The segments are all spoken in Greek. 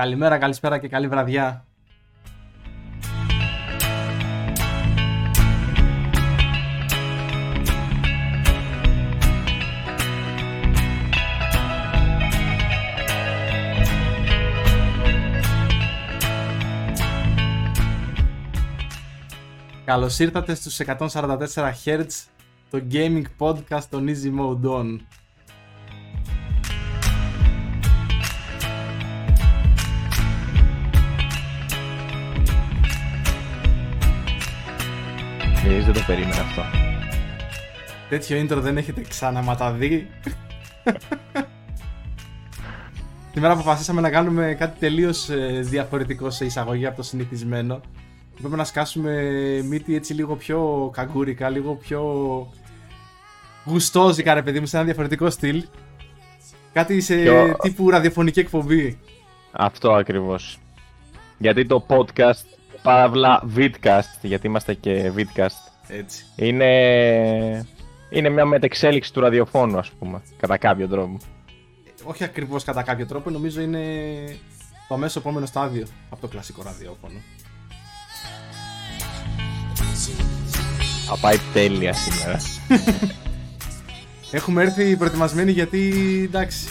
Καλημέρα, καλησπέρα και καλή βραδιά. Καλώς ήρθατε στους 144 Hz, το gaming podcast των Easy Mode On. Κανείς δεν το περίμενε αυτό. Τέτοιο intro δεν έχετε ξαναματαδεί. Σήμερα αποφασίσαμε να κάνουμε κάτι τελείως ε, διαφορετικό σε εισαγωγή από το συνηθισμένο. Πρέπει να σκάσουμε μύτη έτσι λίγο πιο καγκούρικα, λίγο πιο γουστόζικα ρε παιδί μου, σε ένα διαφορετικό στυλ. Κάτι σε Πιο- τύπου ραδιοφωνική εκπομπή. Αυτό ακριβώς. Γιατί το podcast, παύλα vidcast, γιατί είμαστε και vidcast, Έτσι. είναι, είναι μια μετεξέλιξη του ραδιοφώνου, ας πούμε, κατά κάποιο τρόπο. Όχι ακριβώς κατά κάποιο τρόπο, νομίζω είναι το αμέσω επόμενο στάδιο από το κλασικό ραδιόφωνο. Θα πάει τέλεια σήμερα. Έχουμε έρθει προετοιμασμένοι γιατί εντάξει.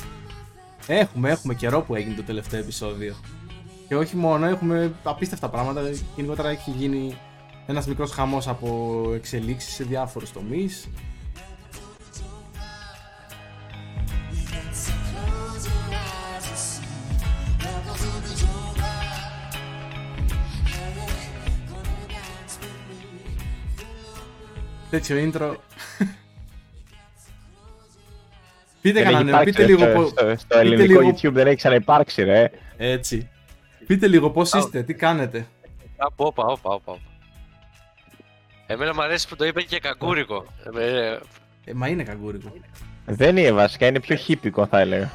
Έχουμε, έχουμε καιρό που έγινε το τελευταίο επεισόδιο. Και όχι μόνο, έχουμε απίστευτα πράγματα. Γενικότερα έχει γίνει ένας μικρός χαμός από εξελίξεις σε διάφορους τομείς. Τέτοιο intro. πείτε Δεν κανένα έχει νέο, υπάρξει, πείτε ρε, λίγο στο, πώ. στο, στο πείτε ελληνικό λίγο- YouTube δεν έχει ξαναυπάρξει, ρε. Έτσι. Πείτε λίγο πώς είστε, τι κάνετε. Όπα, όπα, όπα, όπα. Εμένα μου αρέσει που το είπε και κακούρικο. Ε, Ε, μα είναι καγκούρικο. Δεν είναι βασικά, είναι πιο χύπικο θα έλεγα.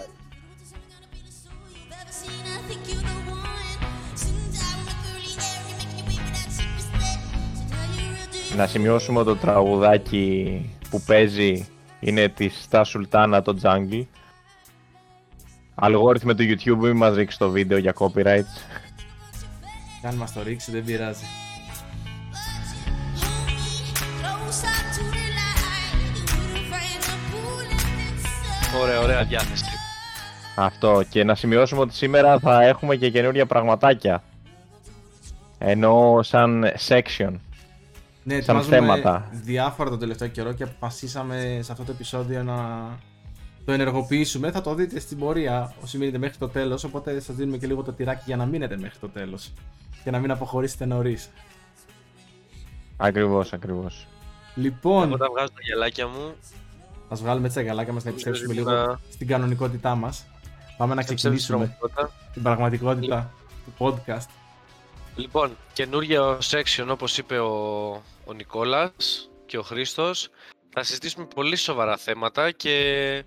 Να σημειώσουμε ότι το τραγουδάκι που παίζει είναι της Στα Sultana το Jungle. Αλγόριθμε του YouTube μην μας ρίξεις το βίντεο για copyrights. Και αν μας το ρίξεις δεν πειράζει. ωραία, ωραία διάθεση. Αυτό και να σημειώσουμε ότι σήμερα θα έχουμε και καινούργια πραγματάκια. Ενώ σαν section. Ναι, Σαν ετοιμάζουμε θέματα. διάφορα τον τελευταίο καιρό και αποφασίσαμε σε αυτό το επεισόδιο να το ενεργοποιήσουμε. Θα το δείτε στην πορεία όσοι μείνετε μέχρι το τέλος, οπότε σας δίνουμε και λίγο το τυράκι για να μείνετε μέχρι το τέλος. Και να μην αποχωρήσετε νωρίς. Ακριβώς, ακριβώς. Λοιπόν, Όταν βγάζω τα γυαλάκια μου, ας βγάλουμε έτσι τα γαλάκια μας να επιστρέψουμε λίγο Να- στην κανονικότητά μας. Πάμε να ξεκινήσουμε Πρώτα. την πραγματικότητα του podcast. Λοιπόν, καινούργιο section όπως είπε ο, ο Νικόλας και ο Χρήστος. Θα συζητήσουμε πολύ σοβαρά θέματα και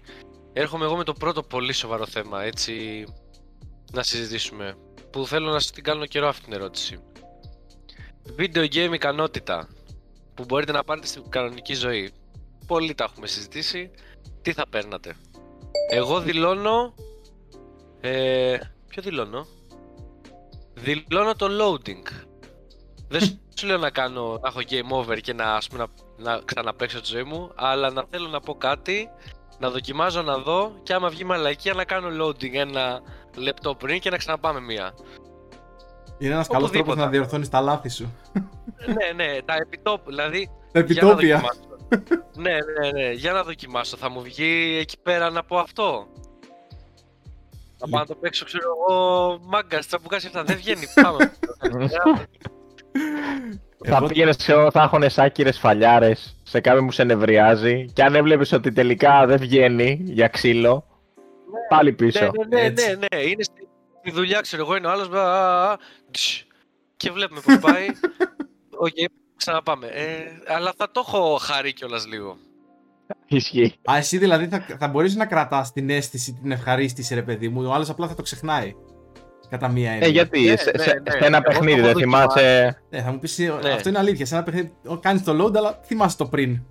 έρχομαι εγώ με το πρώτο πολύ σοβαρό θέμα, έτσι να συζητήσουμε. Που θέλω να σας την κάνω καιρό αυτή την ερώτηση. Video game ικανότητα που μπορείτε να πάρετε στην κανονική ζωή. Πολλοί τα έχουμε συζητήσει. Τι θα παίρνατε; Εγώ δηλώνω... Ε, ποιο δηλώνω; Δηλώνω το loading. Δεν σου λέω να κάνω, να έχω game over και να, ας πούμε, να, να ξαναπαίξω τη ζωή μου, αλλά να θέλω να πω κάτι, να δοκιμάζω να δω και άμα βγει μαλακία να κάνω loading ένα λεπτό πριν και να ξαναπάμε μία. Είναι ένας καλός τρόπος Οπουδήποτε. να διορθώνεις τα λάθη σου. ναι, ναι, τα επιτόπου, δηλαδή Τα για να επιτόπια. δοκιμάσω. ναι, ναι, ναι, για να δοκιμάσω. Θα μου βγει εκεί πέρα να πω αυτό. Θα πάω να το παίξω, ξέρω εγώ, μάγκας, τραμπουκάς και αυτά. Δεν βγαίνει. Πάμε. Θα Εγώ- πήγαινε σε θα έχουν άκυρε φαλιάρες, σε κάποιον που σε νευριάζει, και αν έβλεπες ότι τελικά δεν βγαίνει για ξύλο, πάλι πίσω. Ναι, ναι, ναι, Έτσι. ναι, ναι. Είναι στη, στη δουλειά, ξέρω εγώ, είναι ο άλλος. Και βλέπουμε που πάει. Οκ, ξαναπάμε. Ε, αλλά θα το έχω χαρεί κιόλας λίγο. Ισχύει. Α, εσύ δηλαδή θα, θα μπορείς να κρατάς την αίσθηση, την ευχαρίστηση, ρε παιδί μου. Ο άλλος απλά θα το ξεχνάει. Κατά μία έννοια. Ε, γιατί Ναι, σε, ναι, σε- ναι. σε ένα Εγώ το παιχνίδι έχω δεν δοκιμάσει. θυμάσαι. Ναι, θα μου πεις Ναι. αυτό είναι αλήθεια. Σε ένα παιχνίδι κάνεις το load, αλλά θυμάσαι το πριν.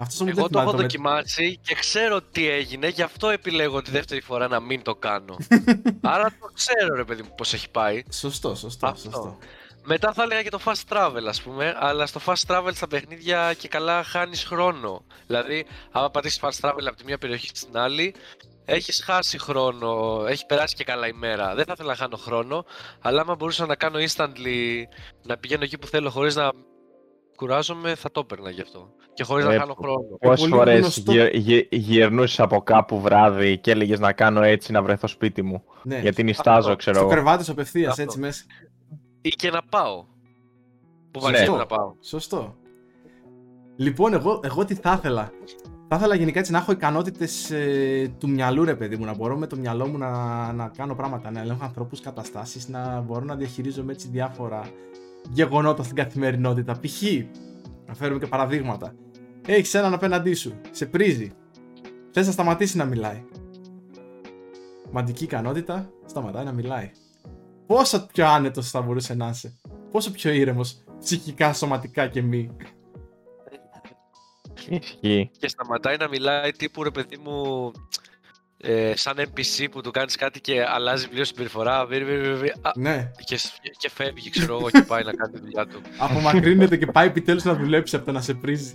Αυτός όμως Εγώ δεν το έχω θυμάται το με- δοκιμάσει και ξέρω τι έγινε, γι' αυτό επιλέγω τη δεύτερη φορά να μην το κάνω. Άρα το ξέρω ρε παιδί μου πώς έχει πάει. Σωστό, σωστό, Αυτό. σωστό. Μετά θα έλεγα και το fast travel ας πούμε, αλλά στο fast travel στα παιχνίδια και καλά χάνεις χρόνο. Δηλαδή, άμα πατήσεις fast travel από τη μία περιοχή στην άλλη, έχεις χάσει χρόνο, έχει περάσει και καλά ημέρα. Δεν θα ήθελα να χάνω χρόνο, αλλά άμα μπορούσα να κάνω instantly, να πηγαίνω εκεί που θέλω χωρίς να κουράζομαι, θα το έπαιρνα γι' αυτό. Και χωρίς Ε, να χάνω χρόνο. Πόσε πολύ φορές γνωστό- γυρνούσες από κάπου βράδυ και έλεγες να κάνω έτσι να βρεθώ σπίτι μου. Ναι. Γιατί νιστάζω, Αυτό. ξέρω Στο εγώ. κρεβάτι σου απευθείας, Αυτό. έτσι μέσα. Ή και να πάω. Που Ναι. βαριέμαι να πάω. Σωστό. Λοιπόν, εγώ, εγώ τι θα ήθελα. Θα ήθελα γενικά έτσι να έχω ικανότητες του μυαλού, ρε παιδί μου. Να μπορώ με το μυαλό μου να, να κάνω πράγματα, να ελέγχω ανθρώπους, καταστάσεις, να μπορώ να διαχειρίζομαι έτσι διάφορα γεγονότα στην καθημερινότητα. Π.χ. να φέρουμε και παραδείγματα. Έχεις έναν απέναντί σου, σε πρίζει. Θες να σταματήσει να μιλάει. Μαντική ικανότητα, σταματάει να μιλάει. Πόσο πιο άνετος θα μπορούσε να είσαι. Πόσο πιο ήρεμος ψυχικά, σωματικά και μη. Ισχύει. Και σταματάει να μιλάει τύπου ρε παιδί μου ε, σαν NPC που του κάνεις κάτι και αλλάζει πλήρως συμπεριφορά βι, βι, βι, βι, α, Ναι, και, σ- και φεύγει ξέρω εγώ και πάει να κάνει τη δουλειά του. απομακρύνεται και πάει επιτέλους να δουλέψει από το να σε πρίζει.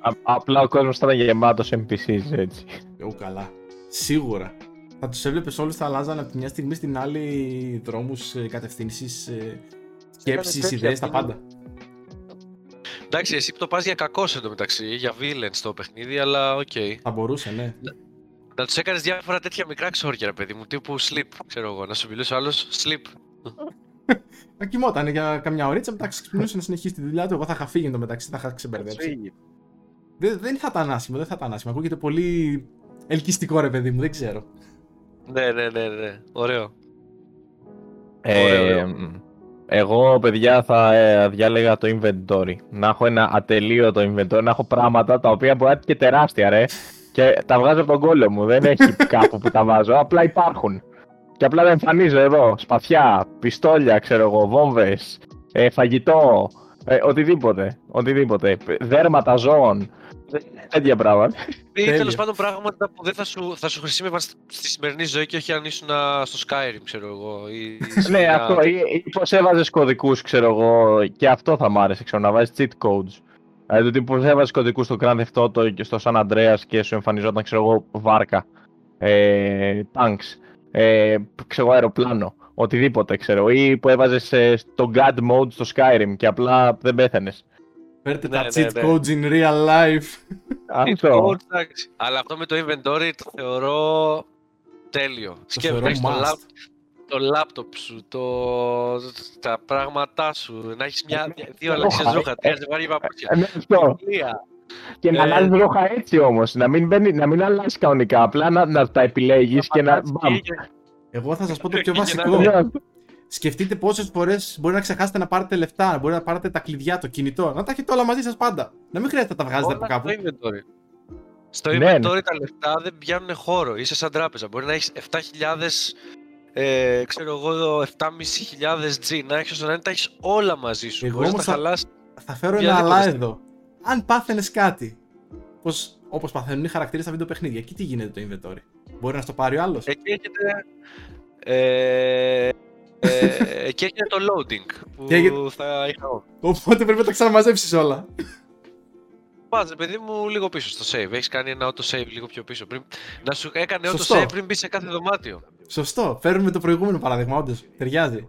Α- απλά ο κόσμος θα ήταν γεμάτος NPCs έτσι. Ω, καλά. Σίγουρα. Θα τους έβλεπες όλους, θα αλλάζαν από τη μια στιγμή στην άλλη δρόμους, κατευθύνσεις, σκέψεις, τέτοια ιδέες, τα που- πάντα. Εντάξει, εσύ που το πας για κακό εντωμεταξύ, για villain στο παιχνίδι, αλλά οκ. Θα μπορούσε, ναι. Να τους έκανες διάφορα τέτοια μικρά ξόρκια, ρε παιδί μου, τύπου sleep, ξέρω εγώ, να σου μιλούσε ο άλλος sleep. Να κοιμόταν για καμιά ωρίτσα, μετά ξυπνούσε να συνεχίσει τη δουλειά του. Εγώ θα είχα φύγει εντωμεταξύ, θα είχα ξεμπερδέψει. Δεν, δεν θα ήταν άσχημο, δεν θα ήταν άσχημο. Ακούγεται πολύ ελκυστικό, ρε παιδί μου, δεν ξέρω. Ναι, ναι, ναι, ναι, ωραίο. Ε, Ωραίο, ωραίο. Μ, εγώ, παιδιά, θα ε, διάλεγα το inventory. Να έχω ένα ατελείωτο inventory, να έχω πράγματα τα οποία μπορεί να είναι και τεράστια, ρε. Και τα βγάζω από τον κόλλο μου. Δεν έχει κάπου που τα βάζω. Απλά υπάρχουν. Και απλά τα εμφανίζω εδώ. Σπαθιά, πιστόλια, ξέρω εγώ, βόμβες, ε, φαγητό, ε, οτιδήποτε. Οτιδήποτε. Δέρματα ζώων. Τέτοια πράγματα. Ή Τέλειο. τέλο πάντων πράγματα που δεν θα σου, θα σου χρησιμεύαν στη στη σημερινή ζωή και όχι αν ήσουν α, στο Skyrim, ξέρω εγώ. Ή σε ναι, μια- αυτό. Ή, ή πώ έβαζες κωδικούς, ξέρω εγώ. Και αυτό θα μ' άρεσε, ξέρω, να βάζεις cheat codes. Δηλαδή, το τύπο πώ έβαζες κωδικούς στο Grand Theft Auto και στο San Andreas και σου εμφανιζόταν, ξέρω εγώ, βάρκα. Ε, tanks. Ε, ξέρω εγώ, αεροπλάνο. Οτιδήποτε, ξέρω. Ή που έβαζες στο God mode στο Skyrim και απλά δεν πέθανες. Φέρτε Ναι, τα ναι, cheat ναι. codes in real life. Αυτό. Oh, εντάξει. Αλλά αυτό με το inventory το θεωρώ τέλειο. Σκέφτε, θεωρώ έχεις το, must. λάπ, το laptop σου, το, τα πράγματά σου, να έχεις μια, δύο αλλαξίες Ρούχα, ρούχα, τρία ζευγάρια παπούτσια. Ε, ναι, αυτό. Βιβλία. Και να Ε, αλλάζει ρούχα έτσι όμως. Να μην, μπαίνει- να μην αλλάζει κανονικά. Απλά να, να τα επιλέγεις και να. πατάς Μπαμ. και- Εγώ θα σας πω το πιο Και να- βασικό. Ναι. Σκεφτείτε πόσες φορές μπορεί να ξεχάσετε να πάρετε λεφτά, μπορεί να πάρετε τα κλειδιά, το κινητό. Να τα έχετε όλα μαζί σας πάντα. Να μην χρειάζεται να τα βγάζετε από Όλα κάπου. στο inventory. Στο Ναι, ναι. inventory τα λεφτά δεν πιάνουν χώρο. Είσαι σαν τράπεζα. Μπορεί να έχεις 7.000, ε, ξέρω εγώ, 7.500 G. Να έχεις ώστε να είναι τα έχεις όλα μαζί σου. Εγώ Μπορείς να όμως τα θα- χαλάσεις. Θα φέρω ένα Οποιαδήποτε αλλά στιγμή. εδώ. Αν πάθαινες κάτι. Πως, όπως παθαίνουν οι χαρακτήρες στα βίντεο παιχνίδια. Εκεί τι γίνεται το inventory. Μπορεί να στο πάρει ο άλλος. Εκεί έρχεται. Ε, ε, εκεί έρχεται το loading που Και έρχεται- θα είχα εγώ. Οπότε πρέπει να τα ξαναμαζέψεις όλα. Πας, παιδί μου, λίγο πίσω στο save. Έχεις κάνει ένα auto save λίγο πιο πίσω. Πριν... Να σου έκανε auto Σωστό. save πριν μπει σε κάθε δωμάτιο. Σωστό. Φέρνουμε το προηγούμενο παράδειγμα, όντως. Ταιριάζει.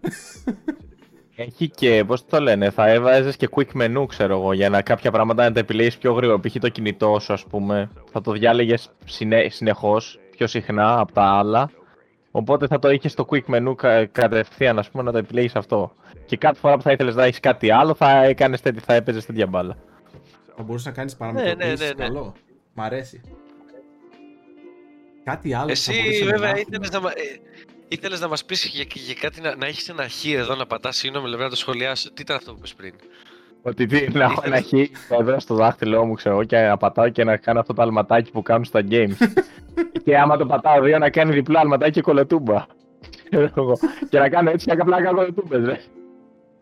Έχει και, πώς το λένε, θα έβαζες και quick menu, ξέρω εγώ, για να κάποια πράγματα να τα επιλέγεις πιο γρήγορα. Π.χ. το κινητό σου, ας πούμε, θα το διάλεγες συνε, συνεχώς, πιο συχνά από τα άλλα. Οπότε θα το είχες στο quick menu κα, κατευθείαν, ας πούμε, να το επιλέγεις αυτό. Και κάθε φορά που θα ήθελες να έχεις κάτι άλλο, θα, έκανες, τέτοι- θα έπαιζες τέτοια μπάλα. Θα μπορούσες να κάνεις ναι, παραμετροποιήσεις, ναι, ναι. Καλό. Μ' αρέσει. Κάτι άλλο που θα Εσύ, μπορούσαμε βέβαια, να ήθελες έχουμε. να, μα- ε, ήθελες να μας πεις για, για κάτι να, να έχεις ένα χ εδώ να πατάς. Συγγνώμη, λεπτά να το σχολιάσω. Τι ήταν αυτό που είπες πριν; Ότι τι, να έχω ένα χ εδώ στο δάχτυλό μου, ξέρω εγώ, και να πατάω και να κάνω αυτό το αλματάκι που κάνουν στα games. και άμα το πατάω δύο, να κάνει διπλό αλματάκι και κολοτούμπα. Ξέρω εγώ. και να κάνω έτσι και απλά να κάνω κολοτούμπες, ρε.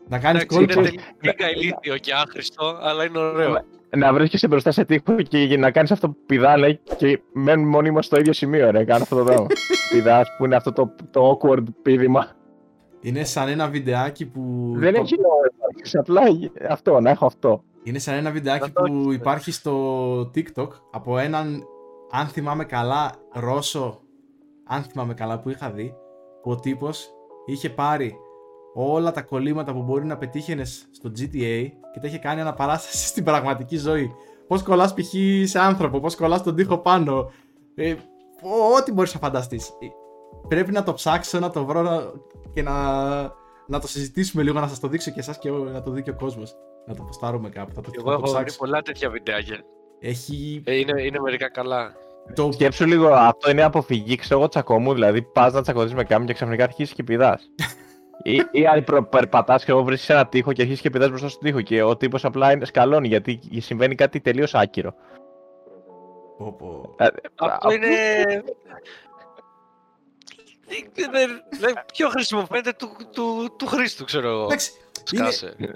Να κάνεις Εντάξει, κόλπο. είναι τελικά ηλίθιο και άχρηστο, αλλά είναι ωραίο. Να βρίσκεσαι μπροστά σε τείχο και να κάνεις αυτό που πηδάνε και μένουν μονίμω στο ίδιο σημείο, ρε. Κάνω αυτό το πράγμα. Πηδάς που είναι αυτό το, το awkward πήδημα. Είναι σαν ένα βιντεάκι που... Δεν έχει νόημα. Απλά αυτό, να έχω αυτό. Είναι σαν ένα βιντεάκι Αυτό που όχι. υπάρχει στο TikTok από έναν, αν θυμάμαι καλά, Ρώσο, αν θυμάμαι καλά που είχα δει, που ο τύπος είχε πάρει όλα τα κολλήματα που μπορεί να πετύχαινες στο GTA και τα είχε κάνει αναπαράσταση στην πραγματική ζωή. Πώς κολλάς π.χ. σε άνθρωπο, πώς κολλάς τον τοίχο πάνω, ε, ό- ό,τι μπορείς να φανταστείς. Ε, Πρέπει να το ψάξω, να το βρω να- και να, να το συζητήσουμε λίγο, να σας το δείξω και εσάς και ο- να το δει και ο κόσμος. Να το ποστάρουμε κάπου, θα το, Εγώ θα το έχω δει ψάξω. πολλά τέτοια βιντεάκια. Έχει Ε, είναι, είναι μερικά καλά. το Σκέψου λίγο, αυτό είναι αποφυγή, ξέρω εγώ, τσακωμού. Δηλαδή, πας να τσακωθείς με κάποιον και ξαφνικά αρχίσει και πηδάς. ή, ή αν προ- περπατάς και εγώ βρίσκεις ένα τοίχο και αρχίσει και πηδάς μπροστά στον τοίχο και ο τύπος απλά είναι σκαλώνει γιατί συμβαίνει κάτι τελείως άκυρο. πω, πω. Ε, Αυτό α- είναι... Δεν- δεν- δεν- Πιο χρησιμοποιείται του, του, του Χρήστου, ξέρω εγώ. Εντάξει, είναι, Σκάσε.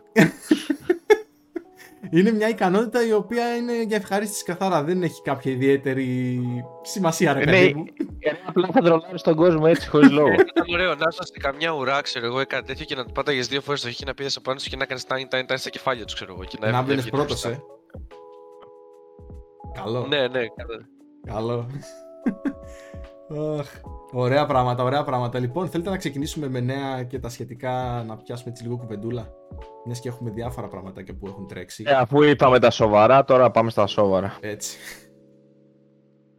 είναι μια ικανότητα η οποία είναι για ευχαρίστηση καθαρά. Δεν έχει κάποια ιδιαίτερη σημασία, ρε Ναι, παιδί μου. ε, απλά θα τρολάρεις τον κόσμο έτσι χωρίς λόγο. Ε, Ήταν ωραίο να είσαι σε καμιά ουρά, ξέρω εγώ, ή κάτι τέτοιο και να πάταγες δύο φορές το χ και να πήρες απάνω σου και να κάνει τάιν τάιν τάιν στα κεφάλια τους, ξέρω εγώ. Και να, Να έβγαινε μπαίνεις πρώτος, μπροστά. ε. Καλό. Ναι, ναι, καλά. Καλό. Αχ, ωραία πράγματα, ωραία πράγματα. Λοιπόν, θέλετε να ξεκινήσουμε με νέα και τα σχετικά να πιάσουμε έτσι λίγο κουβεντούλα; Μιας και έχουμε διάφορα πραγματάκια που έχουν τρέξει. Ε, αφού είπαμε τα σοβαρά, τώρα πάμε στα σοβαρά. Έτσι.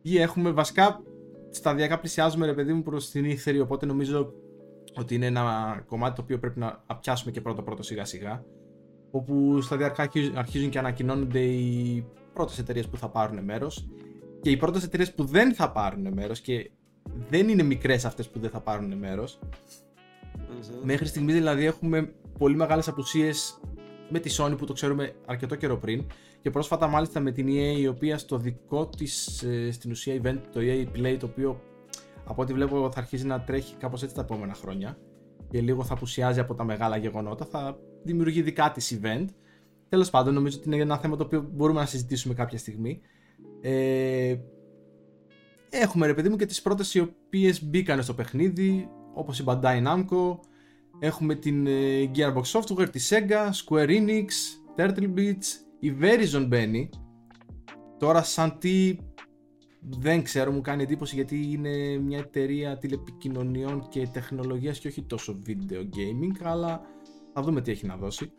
Ή έχουμε βασικά σταδιακά πλησιάζουμε ρε παιδί μου προς την E3 οπότε νομίζω ότι είναι ένα κομμάτι το οποίο πρέπει να πιάσουμε και πρώτο πρώτο σιγά σιγά όπου σταδιακά αρχίζουν- αρχίζουν και ανακοινώνονται οι πρώτες εταιρείες που θα πάρουν μέρος και οι πρώτες εταιρείες που δεν θα πάρουν μέρος και δεν είναι μικρές αυτές που δεν θα πάρουν μέρος. Μμμ. Μέχρι στιγμή δηλαδή έχουμε πολύ μεγάλες απουσίες με τη Sony που το ξέρουμε αρκετό καιρό πριν και πρόσφατα μάλιστα με την EA η οποία στο δικό της ε, στην ουσία event το EA Play το οποίο από ό,τι βλέπω θα αρχίζει να τρέχει κάπως έτσι τα επόμενα χρόνια και λίγο θα απουσιάζει από τα μεγάλα γεγονότα θα δημιουργεί δικά της event. Τέλος πάντων νομίζω ότι είναι ένα θέμα το οποίο μπορούμε να συζητήσουμε κάποια στιγμή. Ε, έχουμε ρε παιδί μου και τις πρώτες οι οποίες μπήκαν στο παιχνίδι όπως η Bandai Namco Έχουμε την ε, Gearbox Software, τη Sega, Square Enix, Turtle Beach, η Verizon μπαίνει. Τώρα σαν τι δεν ξέρω, μου κάνει εντύπωση γιατί είναι μια εταιρεία τηλεπικοινωνιών και τεχνολογίας και όχι τόσο video gaming, αλλά θα δούμε τι έχει να δώσει.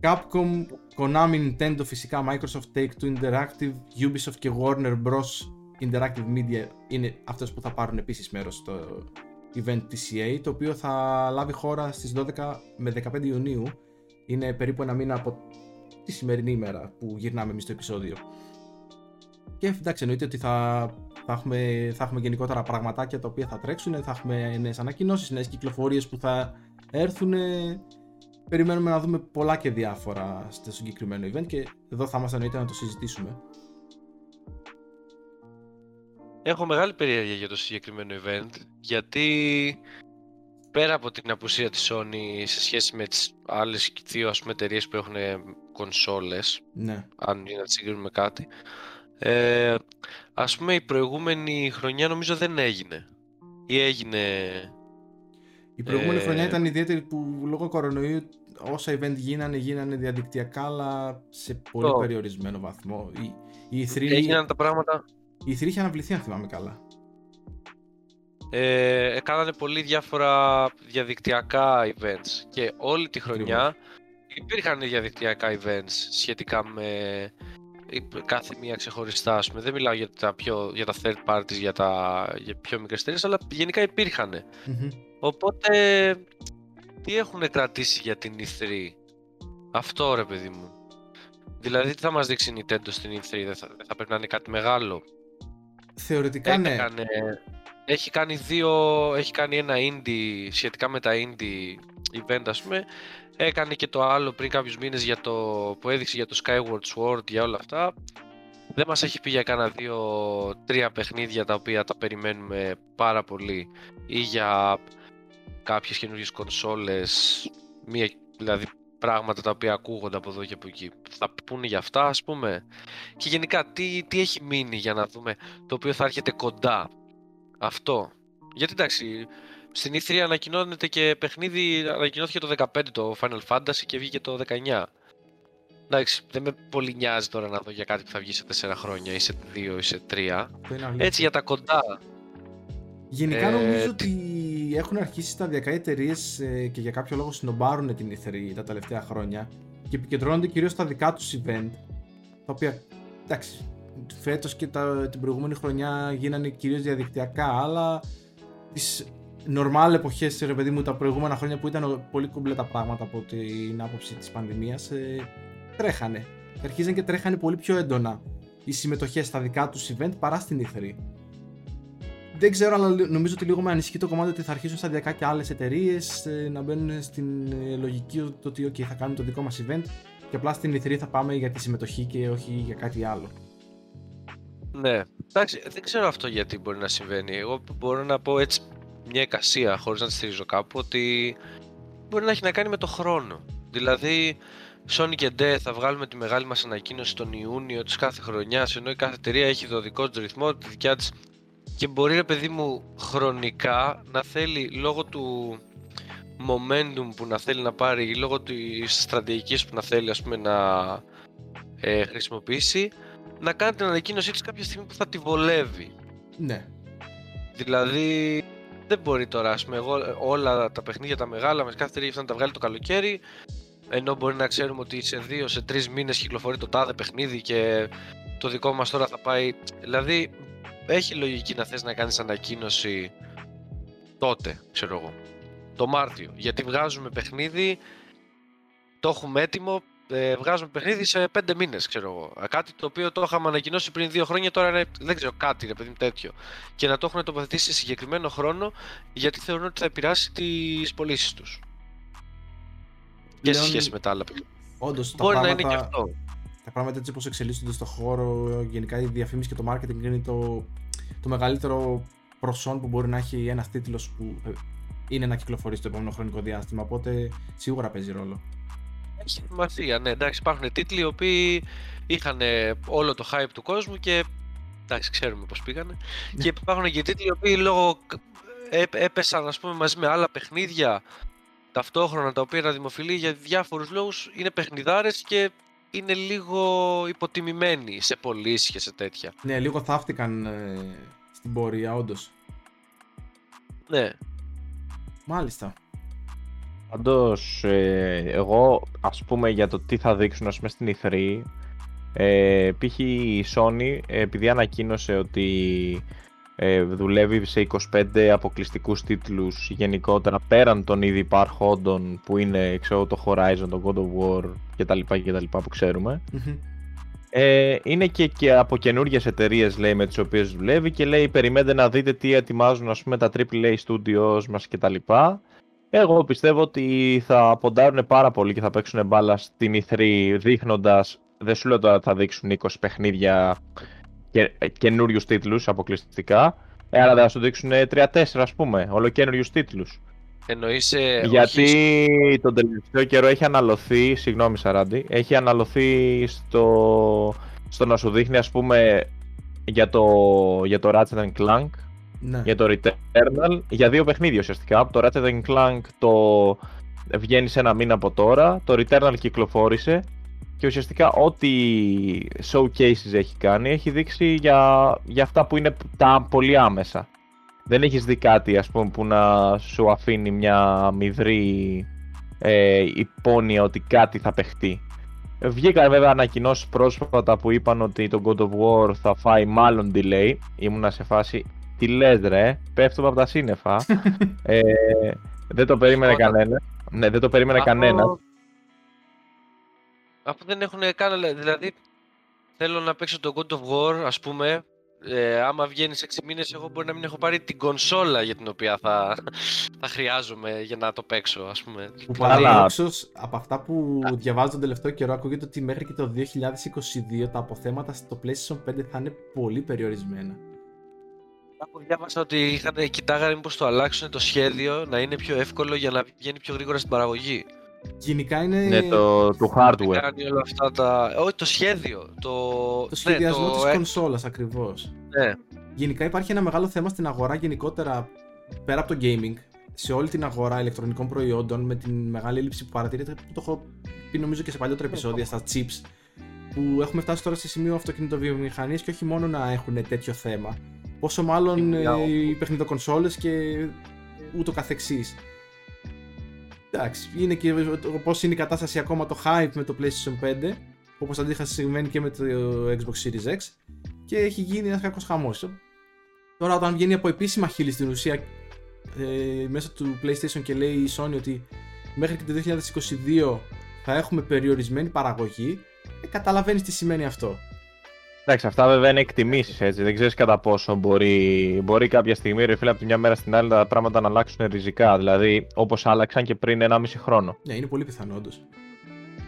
Capcom, Konami, Nintendo, φυσικά Microsoft, Take-Two Interactive, Ubisoft και Warner Bros. Interactive Media είναι αυτές που θα πάρουν επίσης μέρος στο event της EA, το οποίο θα λάβει χώρα στις 12 με 15 Ιουνίου. Είναι περίπου ένα μήνα από τη σημερινή ημέρα που γυρνάμε εμείς το επεισόδιο. Και εντάξει, εννοείται ότι θα, θα, έχουμε, θα έχουμε γενικότερα πραγματάκια τα οποία θα τρέξουν, θα έχουμε νέες ανακοινώσεις, νέες κυκλοφορίες που θα έρθουν. Περιμένουμε να δούμε πολλά και διάφορα στο συγκεκριμένο event και εδώ θα είμαστε εννοείται να το συζητήσουμε. Έχω μεγάλη περιέργεια για το συγκεκριμένο event, γιατί πέρα από την απουσία της Sony σε σχέση με τις άλλες δύο ας πούμε εταιρείες που έχουν κονσόλες, Ναι. αν είναι να τις συγκρίνουμε κάτι, ε, ας πούμε η προηγούμενη χρονιά νομίζω δεν έγινε. Ή έγινε... Η προηγούμενη Ε, χρονιά ήταν ιδιαίτερη που λόγω κορονοϊού όσα event γίνανε, γίνανε διαδικτυακά, αλλά σε πολύ Το. περιορισμένο βαθμό. Η, η E3, Έγιναν τα πράγματα... η E3 είχε αναβληθεί, αν θυμάμαι καλά. Ε, κάνανε πολύ διάφορα διαδικτυακά events και όλη τη χρονιά υπήρχαν διαδικτυακά events σχετικά με η- κάθε μία ξεχωριστά, ας πούμε. Δεν μιλάω για τα, πιο, για τα third parties, για τα για πιο μικρές εταιρείες, αλλά γενικά υπήρχαν. Μμμ. Οπότε, τι έχουν κρατήσει για την E3. Αυτό ρε παιδί μου. Δηλαδή, τι θα μας δείξει η Nintendo στην E3, δεν θα, δεν θα πρέπει να είναι κάτι μεγάλο. Θεωρητικά ναι. Έκανε, έχει κάνει δύο, έχει κάνει ένα indie σχετικά με τα indie event ας πούμε. Έκανε και το άλλο πριν κάποιους μήνες για το, που έδειξε για το Skyward Sword για όλα αυτά. Δεν μας έχει πει για κάνα δύο, τρία παιχνίδια τα οποία τα περιμένουμε πάρα πολύ ή για κάποιες καινούργιες κονσόλες, μία δηλαδή πράγματα τα οποία ακούγονται από εδώ και από εκεί. Θα πούνε για αυτά, ας πούμε. Και γενικά, τι, τι έχει μείνει για να δούμε το οποίο θα έρχεται κοντά; Αυτό. Γιατί εντάξει, στην E3 ανακοινώνεται και παιχνίδι, ανακοινώθηκε το 15 το Final Fantasy και βγήκε το 19. Εντάξει, δεν με πολύ νοιάζει τώρα να δω για κάτι που θα βγει σε 4 χρόνια ή σε 2 ή σε 3. Αυτό είναι αλήθεια. Έτσι για τα κοντά. Γενικά Ε, νομίζω τι- ότι έχουν αρχίσει σταδιακά οι εταιρείες και για κάποιο λόγο συνομπάρουν την E3 τα τελευταία χρόνια και επικεντρώνονται κυρίως στα δικά τους event τα οποία εντάξει φέτος και τα, την προηγούμενη χρονιά γίνανε κυρίως διαδικτυακά αλλά τις normal εποχές ρε παιδί μου τα προηγούμενα χρόνια που ήταν πολύ κομπλέ τα πράγματα από την άποψη της πανδημίας ε, τρέχανε. Και αρχίζαν και τρέχανε πολύ πιο έντονα οι συμμετοχές στα δικά τους event παρά στην E3 δεν ξέρω, αλλά λι- νομίζω ότι λίγο με ανησυχεί το κομμάτι ότι θα αρχίσουν σταδιακά και άλλες εταιρείες να μπαίνουν στην ε, λογική το ότι okay, θα κάνουμε το δικό μας event και απλά στην E3 θα πάμε για τη συμμετοχή και όχι για κάτι άλλο. Ναι, εντάξει, δεν ξέρω αυτό γιατί μπορεί να συμβαίνει. Εγώ μπορώ να πω έτσι μια εικασία, χωρίς να τη στηρίζω κάπου, ότι μπορεί να έχει να κάνει με το χρόνο. Δηλαδή, Sony και D θα βγάλουμε τη μεγάλη μας ανακοίνωση τον Ιούνιο της κάθε χρονιάς, ενώ η κάθε εταιρεία έχει το δικό της ρυθμό, τη δικιά της και μπορεί ρε παιδί μου χρονικά να θέλει λόγω του momentum που να θέλει να πάρει ή λόγω της στρατηγικής που να θέλει ας πούμε να ε, χρησιμοποιήσει να κάνει την ανακοίνωσή της κάποια στιγμή που θα τη βολεύει. Ναι. Δηλαδή δεν μπορεί τώρα ας πούμε εγώ, όλα τα παιχνίδια τα μεγάλα με κάθε εταιρεία να τα βγάλει το καλοκαίρι ενώ μπορεί να ξέρουμε ότι σε δύο, σε τρεις μήνες κυκλοφορεί το τάδε παιχνίδι και το δικό μας τώρα θα πάει δηλαδή έχει λογική να θες να κάνεις ανακοίνωση τότε, ξέρω εγώ, το Μάρτιο. Γιατί βγάζουμε παιχνίδι, το έχουμε έτοιμο, ε, βγάζουμε παιχνίδι σε πέντε μήνες, ξέρω εγώ. Κάτι το οποίο το είχαμε ανακοινώσει πριν δύο χρόνια, τώρα είναι, δεν ξέρω, κάτι, ρε παιδί μου, τέτοιο. Και να το έχουν τοποθετήσει σε συγκεκριμένο χρόνο, γιατί θεωρούν ότι θα επηρεάσει τις πωλήσεις τους. Και σε Πλέον, σχέση με τα άλλα παιχνίδια. Όντως, τα Μπορεί να πράγματα, είναι και αυτό. Τα πράγματα έτσι όπως εξελίσσονται στο χώρο, γενικά η διαφήμιση και το marketing είναι το, το μεγαλύτερο προσόν που μπορεί να έχει ένας τίτλος που ε, είναι να κυκλοφορεί στο επόμενο χρονικό διάστημα, οπότε σίγουρα παίζει ρόλο. Έχει σημασία, ναι. Εντάξει, υπάρχουν τίτλοι οι οποίοι είχαν όλο το hype του κόσμου και εντάξει, ξέρουμε πώς πήγανε. και υπάρχουν και τίτλοι οι οποίοι λόγω έ- έπεσαν ας πούμε μαζί με άλλα παιχνίδια ταυτόχρονα τα οποία είναι δημοφιλή για διάφορους λόγους είναι παιχνιδάρες και είναι λίγο υποτιμημένοι σε πωλήσει και σε τέτοια. Ναι, λίγο θαύτηκαν ε, στην πορεία, όντως. Ναι, Μάλιστα. Πάντως, ε, εγώ ας πούμε για το τι θα δείξουν ας πούμε στην E3 ε, π.χ. η Sony ε, επειδή ανακοίνωσε ότι ε, δουλεύει σε 25 αποκλειστικούς τίτλους γενικότερα πέραν των ήδη υπάρχοντων που είναι ξέρω, το Horizon, το God of War κτλ. κτλ που ξέρουμε Μμμ. ε, είναι και, και από καινούριε εταιρείες λέει με τις οποίες δουλεύει και λέει περιμένετε να δείτε τι ετοιμάζουν ας πούμε τα AAA studios μας κτλ. Εγώ πιστεύω ότι θα ποντάρουν πάρα πολύ και θα παίξουν μπάλα στην E3 δείχνοντας, δεν σου λέω τώρα ότι θα δείξουν 20 παιχνίδια και, καινούριους τίτλους αποκλειστικά, ε, αλλά θα σου δείξουν 3-4 ας πούμε, ολοκένουριου τίτλους. εννοείς ε, Γιατί όχι- τον τελευταίο καιρό έχει αναλωθεί, συγγνώμη Σαράντι, έχει αναλωθεί στο, στο να σου δείχνει ας πούμε για το, για το Ratchet and Clank, Ναι. για το Returnal, για δύο παιχνίδια ουσιαστικά. Το Ratchet and Clank το βγαίνει σε ένα μήνα από τώρα, το Returnal κυκλοφόρησε και ουσιαστικά ό,τι showcases έχει κάνει έχει δείξει για, για αυτά που είναι τα πολύ άμεσα. Δεν έχεις δει κάτι ας πούμε που να σου αφήνει μια μηδρή ε, υπόνοια ότι κάτι θα παιχτεί. Βγήκαν βέβαια ανακοινώσεις πρόσφατα που είπαν ότι το God of War θα φάει μάλλον delay. Ήμουνα σε φάση, τι λες ρε, πέφτουμε από τα σύννεφα. ε, δεν το περίμενε Όταν- κανένα. Ναι, δεν το περίμενε Αφού- κανένας. Αφού δεν έχουν κάνει, δηλαδή θέλω να παίξω το God of War, ας πούμε, ε, άμα βγαίνει σε 6 μήνες, εγώ μπορεί να μην έχω πάρει την κονσόλα για την οποία θα, θα χρειάζομαι για να το παίξω, ας πούμε. Που Καλά. παραδόξως, από αυτά που διαβάζω τον τελευταίο καιρό, ακούγεται ότι μέχρι και το 2022 τα αποθέματα στο PlayStation 5 θα είναι πολύ περιορισμένα. Κάπου διάβασα ότι είχαν, κοιτάγανε μήπως το αλλάξουν το σχέδιο να είναι πιο εύκολο για να βγαίνει πιο γρήγορα στην παραγωγή. Γενικά είναι Ναι, το, του hardware. Κάνει όλα αυτά τα. Όχι, το σχέδιο. Το, το σχεδιασμό ναι, το... της κονσόλας ακριβώς. Ναι. Γενικά υπάρχει ένα μεγάλο θέμα στην αγορά γενικότερα πέρα από το gaming σε όλη την αγορά ηλεκτρονικών προϊόντων με την μεγάλη έλλειψη που παρατηρείται που το έχω πει νομίζω και σε παλιότερα επεισόδια στα chips που έχουμε φτάσει τώρα σε σημείο αυτοκινητοβιομηχανίες και όχι μόνο να έχουν τέτοιο θέμα πόσο μάλλον ε, οι παιχνιδοκονσόλες και ούτω καθεξής. Εντάξει, είναι και πώς είναι η κατάσταση ακόμα το hype με το PlayStation 5 όπως αντίθετα συμβαίνει και με το Xbox Series X και έχει γίνει ένας κακός χαμός. Τώρα όταν βγαίνει από επίσημα χείλη στην ουσία ε, μέσα του PlayStation και λέει η Sony ότι μέχρι και το 2022 θα έχουμε περιορισμένη παραγωγή, ε, καταλαβαίνεις τι σημαίνει αυτό. Εντάξει, αυτά βέβαια είναι εκτιμήσεις έτσι. Δεν ξέρεις κατά πόσο μπορεί, μπορεί κάποια στιγμή ρε φίλε από τη μια μέρα στην άλλη τα πράγματα να αλλάξουν ριζικά. Δηλαδή όπως άλλαξαν και πριν 1,5 χρόνο. Ναι, είναι πολύ πιθανό όντως.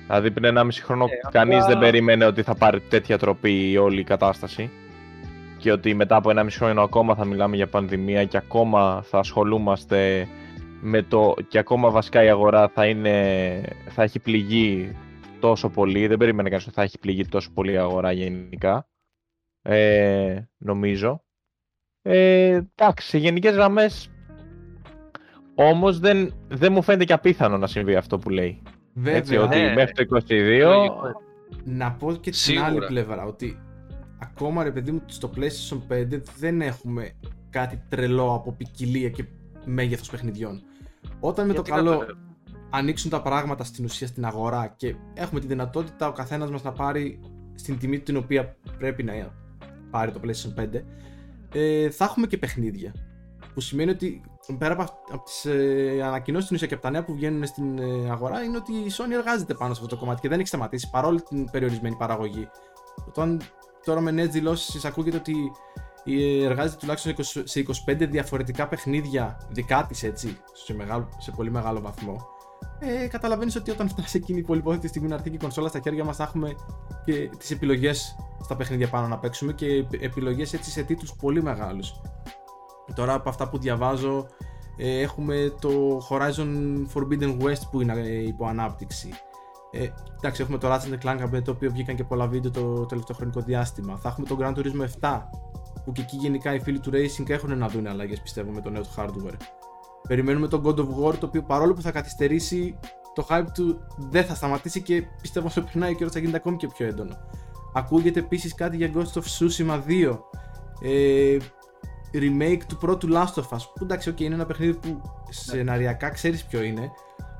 Δηλαδή πριν 1,5 χρόνο ε, κανείς απλά... δεν περίμενε ότι θα πάρει τέτοια τροπή όλη η κατάσταση. Και ότι μετά από 1,5 χρόνο ακόμα θα μιλάμε για πανδημία και ακόμα θα ασχολούμαστε με το. και ακόμα βασικά η αγορά θα, είναι, θα έχει πληγεί τόσο πολύ. Δεν περίμενε κανείς ότι θα έχει πληγεί τόσο πολύ η αγορά γενικά. Ε, νομίζω. Ε, εντάξει, σε γενικές γραμμές όμως δεν, δεν μου φαίνεται και απίθανο να συμβεί αυτό που λέει. Βέβαια. Έτσι, ότι ναι. μέχρι το 22... Να πω και την άλλη πλευρά, ότι ακόμα ρε παιδί μου στο PlayStation 5 δεν έχουμε κάτι τρελό από ποικιλία και μέγεθος παιχνιδιών. Όταν με το καλό ανοίξουν τα πράγματα στην ουσία στην αγορά και έχουμε τη δυνατότητα ο καθένας μας να πάρει στην τιμή την οποία πρέπει να πάρει το PlayStation 5 ε, θα έχουμε και παιχνίδια που σημαίνει ότι πέρα από, από τις ε, ανακοινώσεις στην ουσία και από τα νέα που βγαίνουν στην ε, αγορά είναι ότι η Sony εργάζεται πάνω σε αυτό το κομμάτι και δεν έχει σταματήσει παρόλη την περιορισμένη παραγωγή. Όταν τώρα με νέες δηλώσεις ακούγεται ότι ε, εργάζεται τουλάχιστον σε 25 διαφορετικά παιχνίδια δικά της έτσι σε, μεγάλο, σε πολύ μεγάλο βαθμό ε, καταλαβαίνεις ότι όταν φτάσει εκείνη η πολυπόθετη στιγμή να έρθει και η κονσόλα στα χέρια μας, θα έχουμε και τις επιλογές στα παιχνίδια πάνω να παίξουμε και επιλογές έτσι σε τίτλους πολύ μεγάλους. Τώρα από αυτά που διαβάζω, ε, έχουμε το Horizon Forbidden West που είναι ε, υπό ανάπτυξη. Ε, εντάξει, έχουμε το Ratchet Clank το οποίο βγήκαν και πολλά βίντεο το τελευταίο χρονικό διάστημα. Θα έχουμε το Gran Turismo 7 που και εκεί γενικά οι φίλοι του Racing έχουν να δουν αλλαγές πιστεύω με το νέο του hardware. Περιμένουμε τον God of War, το οποίο παρόλο που θα καθυστερήσει, το hype του δεν θα σταματήσει και πιστεύω όσο περνάει και θα γίνεται ακόμη και πιο έντονο. Ακούγεται επίσης κάτι για Ghost of Tsushima 2. Ε, remake του πρώτου Last of Us. Που εντάξει, okay, είναι ένα παιχνίδι που σεναριακά ξέρεις ποιο είναι.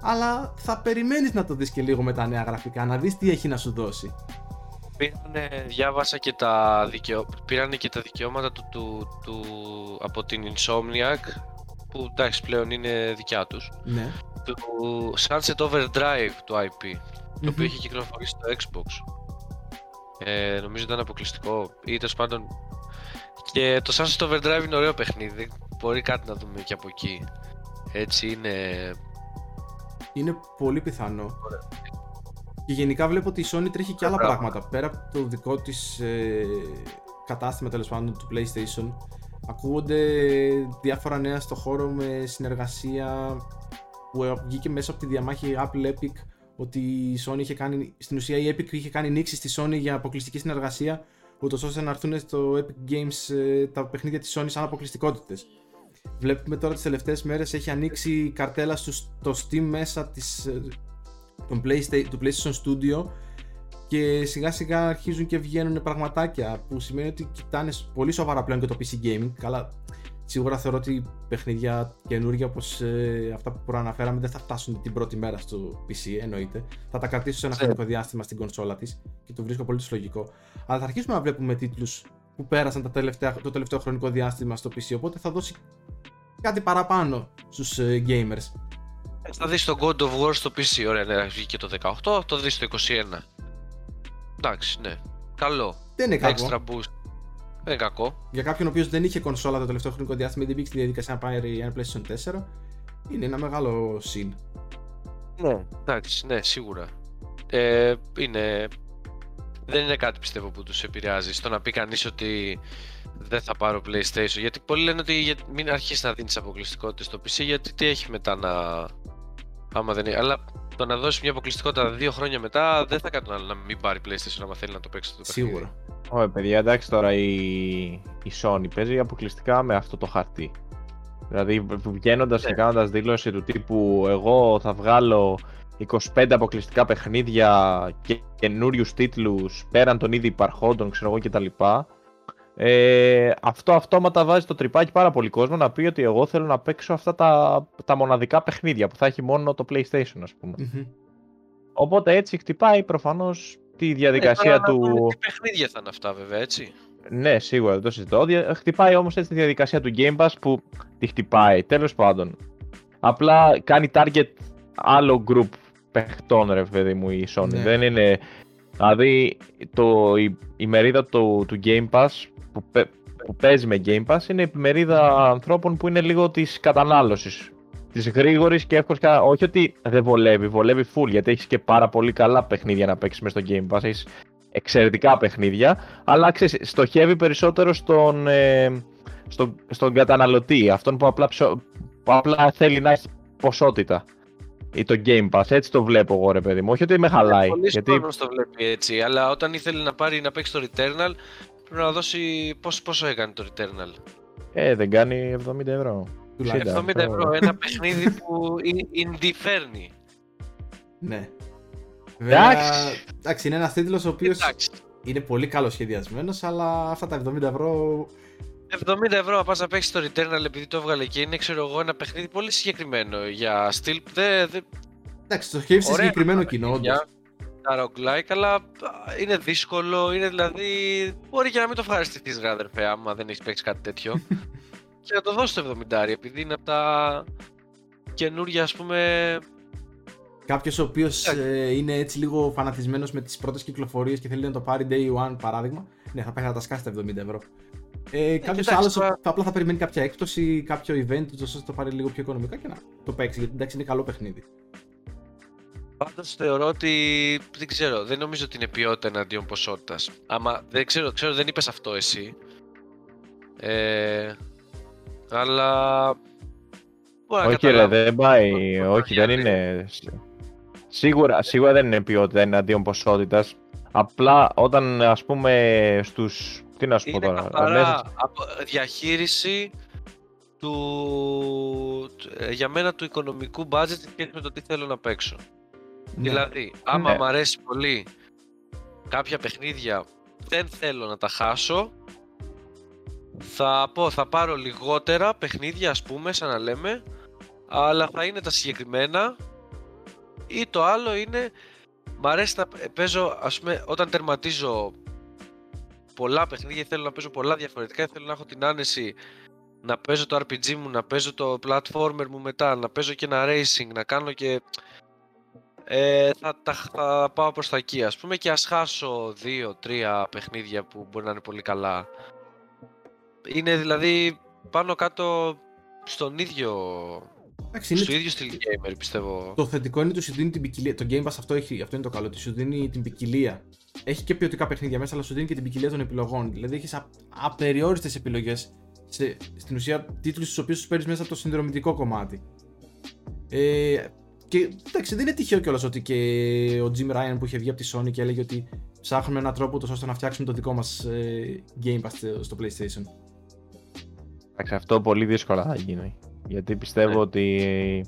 Αλλά θα περιμένεις να το δεις και λίγο με τα νέα γραφικά, να δεις τι έχει να σου δώσει. Πήρανε, διάβασα και τα, δικαιω... Πήρανε και τα δικαιώματα του, του, του, από την Insomniac που εντάξει πλέον είναι δικιά τους. Ναι. του Sunset Overdrive του IP το οποίο είχε κυκλοφορήσει στο Xbox ε, νομίζω ήταν αποκλειστικό ή τέλος πάντων και το Sunset Overdrive είναι ωραίο παιχνίδι μπορεί κάτι να δούμε και από εκεί. Έτσι είναι. Είναι πολύ πιθανό. Και γενικά βλέπω ότι η Sony τρέχει και άλλα πράγματα πέρα από το δικό της ε, κατάστημα τέλος πάντων του PlayStation Ακούγονται διάφορα νέα στο χώρο με συνεργασία που βγήκε μέσα από τη διαμάχη Apple Epic ότι η Sony είχε κάνει, στην ουσία η Epic είχε κάνει νήξη στη Sony για αποκλειστική συνεργασία ούτως ώστε να έρθουν στο Epic Games ε, τα παιχνίδια της Sony σαν αποκλειστικότητες. Βλέπουμε τώρα τις τελευταίες μέρες έχει ανοίξει η καρτέλα στο Steam μέσα της, ε, τον PlayStation, του PlayStation Studio και σιγά σιγά αρχίζουν και βγαίνουν πραγματάκια που σημαίνει ότι κοιτάνε πολύ σοβαρά πλέον και το PC gaming. Καλά, σίγουρα θεωρώ ότι παιχνίδια καινούργια όπως ε, αυτά που προαναφέραμε δεν θα φτάσουν την πρώτη μέρα στο PC, εννοείται. Θα τα κρατήσω σε ένα ναι. χρονικό διάστημα στην κονσόλα της και το βρίσκω πολύ λογικό. Αλλά θα αρχίσουμε να βλέπουμε τίτλους που πέρασαν τα τελευταία, το τελευταίο χρονικό διάστημα στο PC, οπότε θα δώσει κάτι παραπάνω στους ε, gamers. Θα δεις το God of War στο PC, ωραία, ναι, βγήκε το 18, το δεις το 21. Εντάξει, ναι. Καλό. Δεν είναι κακό. Extra boost. Δεν είναι κακό. Για κάποιον ο οποίος δεν είχε κονσόλα το τελευταίο χρονικό διάστημα ή δεν μπήκε στη διαδικασία να πάρει ένα PlayStation 4, είναι ένα μεγάλο συν. Ναι, εντάξει, ναι, σίγουρα. Ε, είναι... Δεν είναι κάτι πιστεύω που τους επηρεάζει στο να πει κανείς ότι δεν θα πάρω PlayStation. Γιατί πολλοί λένε ότι μην αρχίσεις να δίνεις αποκλειστικότητες στο PC, γιατί τι έχει μετά να. Άμα δεν είναι. Αλλά το να δώσεις μια αποκλειστικότητα δύο χρόνια μετά δεν θα κάνει τον άλλο να μην πάρει PlayStation άμα θέλει να το παίξει το παιχνίδι. Σίγουρα. Ωραία, παιδιά, εντάξει τώρα η, η Sony παίζει αποκλειστικά με αυτό το χαρτί. Δηλαδή βγαίνοντας και Ναι. κάνοντας δήλωση του τύπου Εγώ θα βγάλω 25 αποκλειστικά παιχνίδια και καινούριους τίτλους πέραν των ήδη υπαρχόντων, ξέρω εγώ κτλ. Ε, αυτό αυτόματα βάζει το τρυπάκι πάρα πολύ κόσμο να πει ότι εγώ θέλω να παίξω αυτά τα, τα μοναδικά παιχνίδια που θα έχει μόνο το PlayStation, ας πούμε. Μμμ. Οπότε έτσι χτυπάει προφανώς τη διαδικασία Ε, τώρα να του. δούμε Τι παιχνίδια θα είναι αυτά βέβαια, έτσι. Ναι, σίγουρα δεν το συζητώ. Δια- Χτυπάει όμως έτσι τη διαδικασία του Game Pass που τη χτυπάει. Τέλος πάντων. Απλά κάνει target άλλο group παιχτών, ρε παιδί μου, η Sony. Ναι. Δεν είναι. Δηλαδή, το, η, η μερίδα του, του Game Pass που, παι- που παίζει με Game Pass είναι η μερίδα ανθρώπων που είναι λίγο της κατανάλωσης. Της γρήγορης και εύκολης. Όχι ότι δεν βολεύει, βολεύει full γιατί έχεις και πάρα πολύ καλά παιχνίδια να παίξεις μέσα στο Game Pass. Έχεις εξαιρετικά παιχνίδια, αλλά ξέρεις, στοχεύει περισσότερο στον, ε, στον, στον καταναλωτή, αυτόν που απλά, ψω- που απλά θέλει να έχει ποσότητα. Ή το Game Pass, έτσι το βλέπω εγώ ρε παιδί μου, όχι ότι με χαλάει. Πολλοί γιατί κόσμος το βλέπει έτσι, αλλά όταν ήθελε να πάρει να παίξει το Returnal, πρέπει να δώσει πόσο, πόσο έκανε το Returnal. ε, δεν κάνει 70 ευρώ. Τουλάχιστον. 70 ευρώ, ένα παιχνίδι που indie φέρνει. Ναι. Βέβαια, Εντάξει. εντάξει, είναι ένας τίτλος ο οποίος Εντάξει. είναι πολύ καλός σχεδιασμένος, αλλά αυτά τα 70 ευρώ. 70 ευρώ να πας να παίξεις το Returnal επειδή το έβγαλε και είναι ξέρω εγώ ένα παιχνίδι πολύ συγκεκριμένο για στυλ δεν δε, Εντάξει, το σκέφτεσαι Ωραία συγκεκριμένο τα κοινό, όντως. Παιχνίδια, τα roguelike, αλλά α, είναι δύσκολο, είναι δηλαδή. Μπορεί και να μην το ευχαριστηθείς, ρε αδερφέ, άμα δεν έχεις παίξει κάτι τέτοιο. και να το δώσει το 70, επειδή είναι από τα καινούργια, ας πούμε. Κάποιος ο οποίος είναι έτσι λίγο φανατισμένος με τις πρώτες κυκλοφορίες και θέλει να το πάρει day one παράδειγμα, ναι, θα πάει να τα σκάσει τα 70 ευρώ. Ε, Κάποιος κοιτάξτε, άλλος τώρα- θα απλά θα περιμένει κάποια έκπτωση, κάποιο event, ούτως ώστε να το πάρει λίγο πιο οικονομικά και να το παίξει. Γιατί εντάξει είναι καλό παιχνίδι. Πάντως θεωρώ ότι. Δεν ξέρω, δεν νομίζω ότι είναι ποιότητα εναντίον ποσότητας. Άμα δεν ξέρω, ξέρω δεν είπες αυτό εσύ. Ε, αλλά. Μπορεί να όχι ρε, καταλάβω. δεν πάει, Το- όχι το- δεν είναι... Σίγουρα, σίγουρα δεν είναι ποιότητα εναντίον ποσότητας. Απλά όταν ας πούμε στους... Τι να σου πω Είναι τώρα. καθαρά μέσα- από διαχείριση του, του- ε, για μένα του οικονομικού budget σε σχέση με το τι θέλω να παίξω. Ναι. Δηλαδή, άμα Ναι. μου αρέσει πολύ κάποια παιχνίδια δεν θέλω να τα χάσω θα πω, θα πάρω λιγότερα παιχνίδια ας πούμε, σαν να λέμε αλλά θα είναι τα συγκεκριμένα ή το άλλο είναι μ' αρέσει να παίζω ας πούμε όταν τερματίζω πολλά παιχνίδια θέλω να παίζω πολλά διαφορετικά θέλω να έχω την άνεση να παίζω το RPG μου, να παίζω το platformer μου μετά, να παίζω και ένα racing, να κάνω και ε, θα, τα, θα πάω προς τα εκεί ας πούμε και ας χάσω δύο-τρία παιχνίδια που μπορεί να είναι πολύ καλά. Είναι δηλαδή πάνω κάτω στον ίδιο, Εντάξει, είναι στο ίδιο στυλ gamer πιστεύω. Το θετικό είναι ότι σου δίνει την ποικιλία. Το Game Pass αυτό, έχει, αυτό είναι το καλό. Ότι σου δίνει την ποικιλία. Έχει και ποιοτικά παιχνίδια μέσα, αλλά σου δίνει και την ποικιλία των επιλογών. Δηλαδή έχεις απεριόριστες επιλογές. Στην ουσία, τίτλους του οποίους του παίρνεις μέσα από το συνδρομητικό κομμάτι. Ε, και εντάξει, δεν είναι τυχαίο κιόλας ότι και ο Jim Ryan που είχε βγει από τη Sony και έλεγε ότι ψάχνουμε έναν τρόπο τόσο ώστε να φτιάξουμε το δικό μας ε, Game Pass στο- στο PlayStation. Εντάξει, αυτό πολύ δύσκολα θα γίνει. Γιατί πιστεύω Ναι. ότι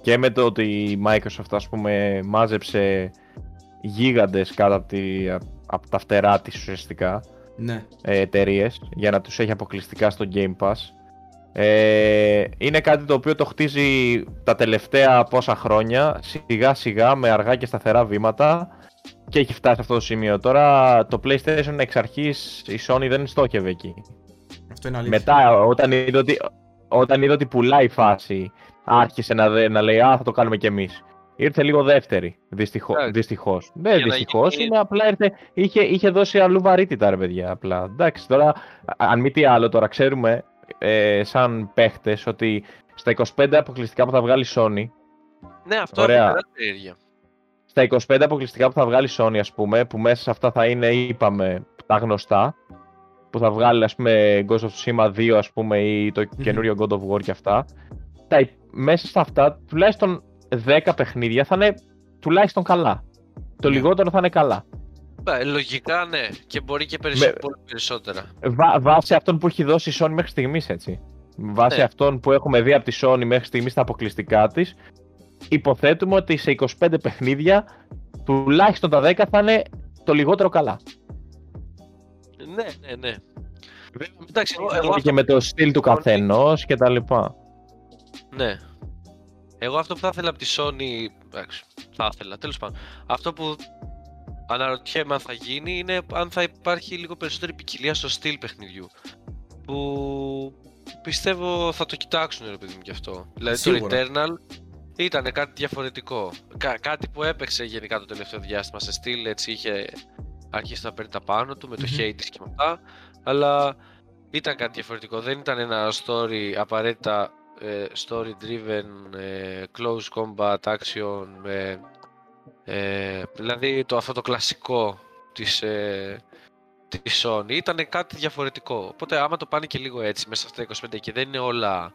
και με το ότι η Microsoft ας πούμε μάζεψε γίγαντες κάτω από, τη, από τα φτερά της ουσιαστικά Ναι. εταιρείες για να τους έχει αποκλειστικά στο Game Pass ε, είναι κάτι το οποίο το χτίζει τα τελευταία πόσα χρόνια σιγά σιγά με αργά και σταθερά βήματα και έχει φτάσει σε αυτό το σημείο. Τώρα το PlayStation εξ αρχής η Sony δεν στόχευε εκεί. Αυτό είναι αλήθεια. Μετά, όταν είδε ότι, όταν είδε ότι πουλάει η φάση, άρχισε να, δε- να λέει Α, θα το κάνουμε κι εμείς. Ήρθε λίγο δεύτερη, δυστυχώ. Εντάξει. Δυστυχώς. Ναι, Για να δυστυχώς. γίνει- Είναι απλά ήρθε, είχε, είχε δώσει αλλού βαρύτητα, ρε παιδιά. Απλά. Εντάξει, τώρα, α- αν μη τι άλλο, τώρα ξέρουμε ε, σαν παίχτες ότι στα 25 αποκλειστικά που θα βγάλει η Sony, Ναι, αυτό Ωραία. είναι μεγάλη περιέργεια. στα 25 αποκλειστικά που θα βγάλει η Sony, ας πούμε, που μέσα σε αυτά θα είναι, είπαμε, τα γνωστά, που θα βγάλει, ας πούμε, Ghost of Tsushima 2, ας πούμε, ή το καινούριο God of War και αυτά, τα, υ- μέσα σε αυτά, τουλάχιστον 10 παιχνίδια θα είναι τουλάχιστον καλά. Το Ναι. λιγότερο θα είναι καλά. Ε, Λογικά ναι, και μπορεί και περισσο... Με- πολύ περισσότερα. Βά, βάσει αυτών που έχει δώσει η Sony μέχρι στιγμής, έτσι. Βάσει Ναι. αυτών που έχουμε δει από τη Sony μέχρι στιγμής στα αποκλειστικά της, υποθέτουμε ότι σε 25 παιχνίδια τουλάχιστον τα 10 θα είναι το λιγότερο καλά. Ναι, ναι, ναι. Εντάξει, εγώ, εγώ και αυτό, με το στυλ του καθενός και τα λοιπά. ναι. εγώ αυτό που θα ήθελα από τη Sony, εντάξει, θα ήθελα, τέλος πάντων. Αυτό που αναρωτιέμαι αν θα γίνει είναι αν θα υπάρχει λίγο περισσότερη ποικιλία στο στυλ παιχνιδιού. Που πιστεύω θα το κοιτάξουν ρε παιδί μου γι' αυτό. Δηλαδή το Σίγουρα. Returnal ήταν κάτι διαφορετικό. Κα- κάτι που έπαιξε γενικά το τελευταίο διάστημα σε στυλ, έτσι είχε αρχίσει να παίρνει τα πάνω του με το Μμμ. Hades και με αυτά. Αλλά ήταν κάτι διαφορετικό. Δεν ήταν ένα story απαραίτητα ε, story driven, ε, close combat action, ε, ε, δηλαδή το, αυτό το κλασικό της, ε, της Sony ήταν κάτι διαφορετικό. Οπότε άμα το πάνε και λίγο έτσι μέσα στα 25 και δεν είναι όλα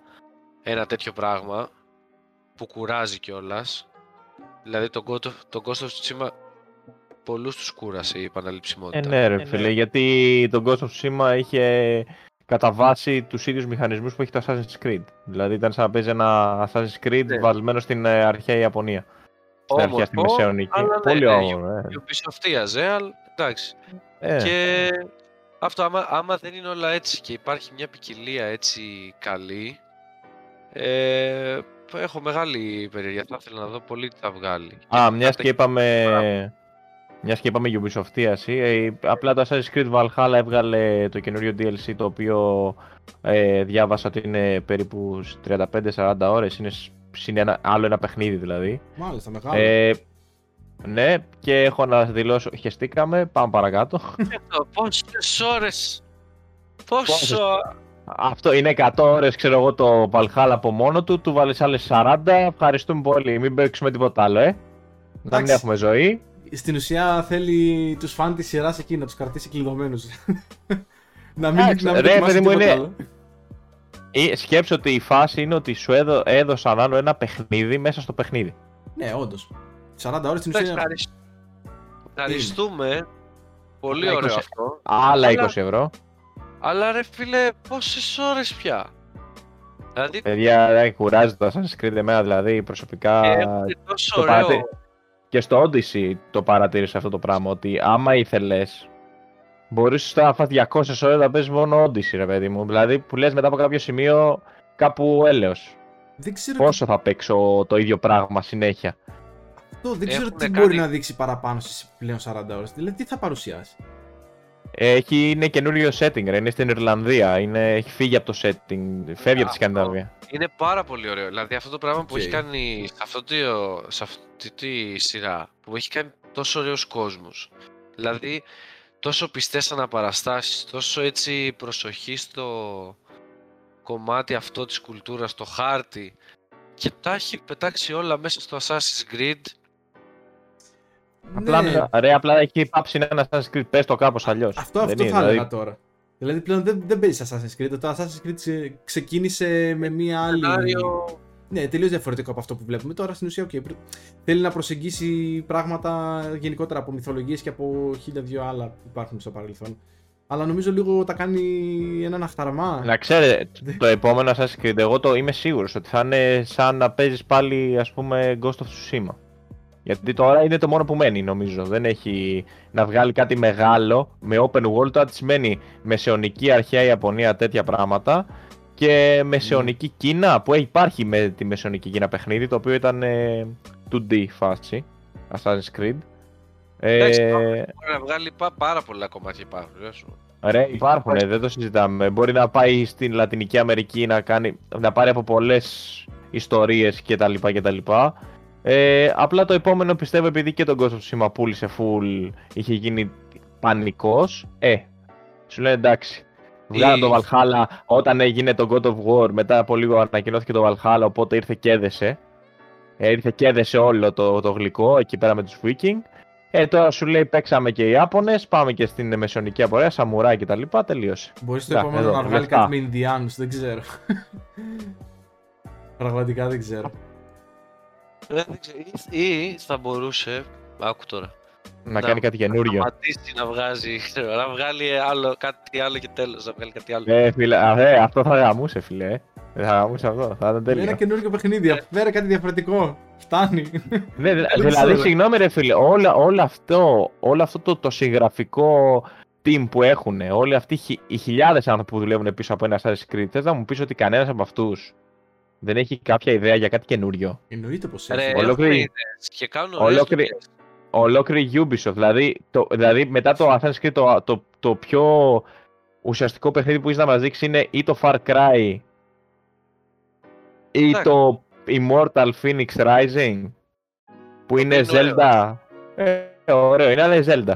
ένα τέτοιο πράγμα που κουράζει κιόλας. Δηλαδή το Ghost of, το Ghost of Tsushima πολλούς τους κούρασε η Ε, επαναληψιμότητα. ναι, ρε φίλε, γιατί το Ghost of Tsushima είχε κατά βάση τους ίδιους μηχανισμούς που έχει το Assassin's Creed. Δηλαδή ήταν σαν να παίζει ένα Assassin's Creed Ναι. βασμένο στην ε, αρχαία Ιαπωνία. Στην αρχαία, στη Όμορφο, Μεσαιωνική. αλλά ναι, Πολύ ναι, όμορφο, ε. Η Ubisoft αλλά εντάξει. Ε, Και αυτό άμα, άμα δεν είναι όλα έτσι και υπάρχει μια ποικιλία έτσι καλή, ε, έχω μεγάλη περιέργεια. Θα ήθελα να δω πολύ τι θα βγάλει. Α, μιας Κάτι- και είπαμε... Μιας και είπαμε Ubisoft ε, απλά το Assassin's Creed Valhalla έβγαλε το καινούριο DLC το οποίο ε, διάβασα ότι είναι περίπου 35-40 ώρες, είναι σ- συν ένα, άλλο ένα παιχνίδι δηλαδή. Μάλιστα, μεγάλο. Ε, ναι, και έχω να δηλώσω, χεστήκαμε, πάμε παρακάτω. Αυτό, Πόσες ώρες, Πόσες- πόσο... Αυτό είναι 100 ώρες, ξέρω εγώ, το Valhalla από μόνο του, του βάλεις άλλες 40, ευχαριστούμε πολύ, μην παίξουμε τίποτα άλλο, ε. Να μην Εντάξει. έχουμε ζωή. Στην ουσία θέλει τους φαν της σειράς εκεί να τους κρατήσει κλειδωμένους. να μην, Εντάξει, να μην ρε, δοκιμάσει παιδί μου, τίποτα είναι- άλλο. Ή σκέψω ότι η φάση είναι ότι σου έδω, έδωσαν άλλο ένα παιχνίδι μέσα στο παιχνίδι. Ναι, όντως. 40 ώρες στην Εντάξει, ουσία... ευχαρισ- Ευχαριστούμε. Πολύ Άλλα ωραίο 20. αυτό. Άλλα Αλλά- 20 ευρώ. Αλλά ρε φίλε, πόσες ώρες πια; Δηλαδή, Παιδιά, δεν κουράζει το Assassin's Creed εμένα, δηλαδή προσωπικά. έχουν τόσο το ωραίο... παρατε- Και στο Odyssey το παρατήρησα αυτό το πράγμα. Ότι άμα ήθελες, μπορούσε τώρα να φας 200 ώρες να παίζεις μόνο Odyssey, ρε παιδί μου. Δηλαδή που λες μετά από κάποιο σημείο κάπου έλεος. Δεν ξέρω, Πόσο θα παίξω το ίδιο πράγμα συνέχεια; αυτό, δεν ξέρω Έχουνε τι κάνει- μπορεί να δείξει παραπάνω στις πλέον 40 ώρες. Δηλαδή τι θα παρουσιάσει; Έχει, είναι καινούριο setting, ρε. Είναι στην Ιρλανδία. Είναι, έχει φύγει από το setting. Φεύγει από τη Αυτό. Σκανδιναβία. Είναι πάρα πολύ ωραίο. Δηλαδή αυτό το πράγμα που Οκ. έχει κάνει σε, αυτό το, σε αυτή τη σειρά, που έχει κάνει τόσο ωραίους κόσμους. Δηλαδή τόσο πιστές αναπαραστάσεις, τόσο έτσι προσοχή στο κομμάτι αυτό της κουλτούρας, το χάρτη και τα έχει πετάξει όλα μέσα στο Assassin's Creed. Απλά, Ναι, ρε, απλά έχει πάψει να είναι Assassin's Creed. Πες το κάπως αλλιώς. αυτό, Δεν αυτό είναι, θα έλεγα δηλαδή, τώρα. Δηλαδή πλέον δεν, δεν παίζεις Assassin's Creed. Το Assassin's Creed ξε- ξεκίνησε με μία άλλη. Σενάριο, Ναι, τελείως διαφορετικό από αυτό που βλέπουμε τώρα. Στην ουσία, okay, πρι- θέλει να προσεγγίσει πράγματα γενικότερα από μυθολογίες και από χίλια δυο άλλα που υπάρχουν στο παρελθόν. Αλλά νομίζω λίγο τα κάνει έναν αχταρμά. Να ξέρετε, το επόμενο Assassin's Creed, εγώ το είμαι σίγουρος ότι θα είναι σαν να παίζεις πάλι, ας πούμε, Ghost of Tsushima. Γιατί τώρα είναι το μόνο που μένει, νομίζω. Δεν έχει να βγάλει κάτι μεγάλο με open world. Τώρα τι σημαίνει μεσαιωνική αρχαία Ιαπωνία, τέτοια πράγματα. Και μεσαιωνική Κίνα, που υπάρχει με τη μεσαιωνική Κίνα παιχνίδι, το οποίο ήταν ε, 2D φάση, Assassin's Creed. Εντάξει, Ε, μπορεί να βγάλει πά- πάρα πολλά κομμάτια υπάρχουν. ρε, σου. Ρε, υπάρχουν, δεν το συζητάμε. Μπορεί να πάει στην Λατινική Αμερική να, κάνει, να πάρει από πολλές ιστορίες κτλ. κτλ. Ε, απλά το επόμενο πιστεύω επειδή και τον Ghost of Tsushima πούλησε full, είχε γίνει πανικός. Ε, σου λένε εντάξει. Βγάλαν το Valhalla όταν έγινε το God of War. Μετά από λίγο ανακοινώθηκε το Valhalla, οπότε ήρθε και έδεσε. Ε, ήρθε και έδεσε όλο το, το γλυκό εκεί πέρα με τους Viking. Ε, τώρα σου λέει παίξαμε και οι Ιάπωνες, πάμε και στην μεσαιωνική απορία, σαμουράι και τα λοιπά, τελείωσε. Μπορείς στο Να, επόμενο εδώ, να βγάλει λεφτά. κάτι με Ινδιάνου, δεν ξέρω. Πραγματικά δεν ξέρω. Ε, δεν ξέρω, ή, ή θα μπορούσε, άκου τώρα, Να κάνει κάτι καινούριο. σταματήσει να βγάζει, ξέρω, να βγάλει άλλο, κάτι άλλο και τέλος, να βγάλει κάτι άλλο. Ε, φίλε, α, ε, αυτό θα γαμούσε, φίλε. ε. Ε, Θα γαμούσε αυτό, θα ήταν Ένα τέλειο. καινούργιο παιχνίδι. Φέρε κάτι διαφορετικό. Φτάνει. Ναι, δη- Δεν δηλαδή, ξέρω. συγγνώμη ρε φίλε, όλα, όλο αυτό, όλο αυτό το, το συγγραφικό team που έχουν, όλοι αυτοί οι χι- οι χιλιάδες άνθρωποι που δουλεύουν πίσω από ένα Assassin's Creed, θες να μου πεις ότι κανένας από αυτούς δεν έχει κάποια ιδέα για κάτι καινούριο; Εννοείται πως Ρε, έχει. ολόκληρη- έχουμε ιδέες και κάνουν ωραίες ολόκληρη- δουλειές. Ολόκληρη Ubisoft, δηλαδή, το, δηλαδή μετά το Assassin's Creed το, το, το πιο ουσιαστικό παιχνίδι που έχει να μας δείξει είναι ή το Far Cry ή Εντάξει. το Immortals Fenyx Rising που είναι είναι ωραίο. Zelda. Ε, ωραίο, είναι αλλά είναι Zelda.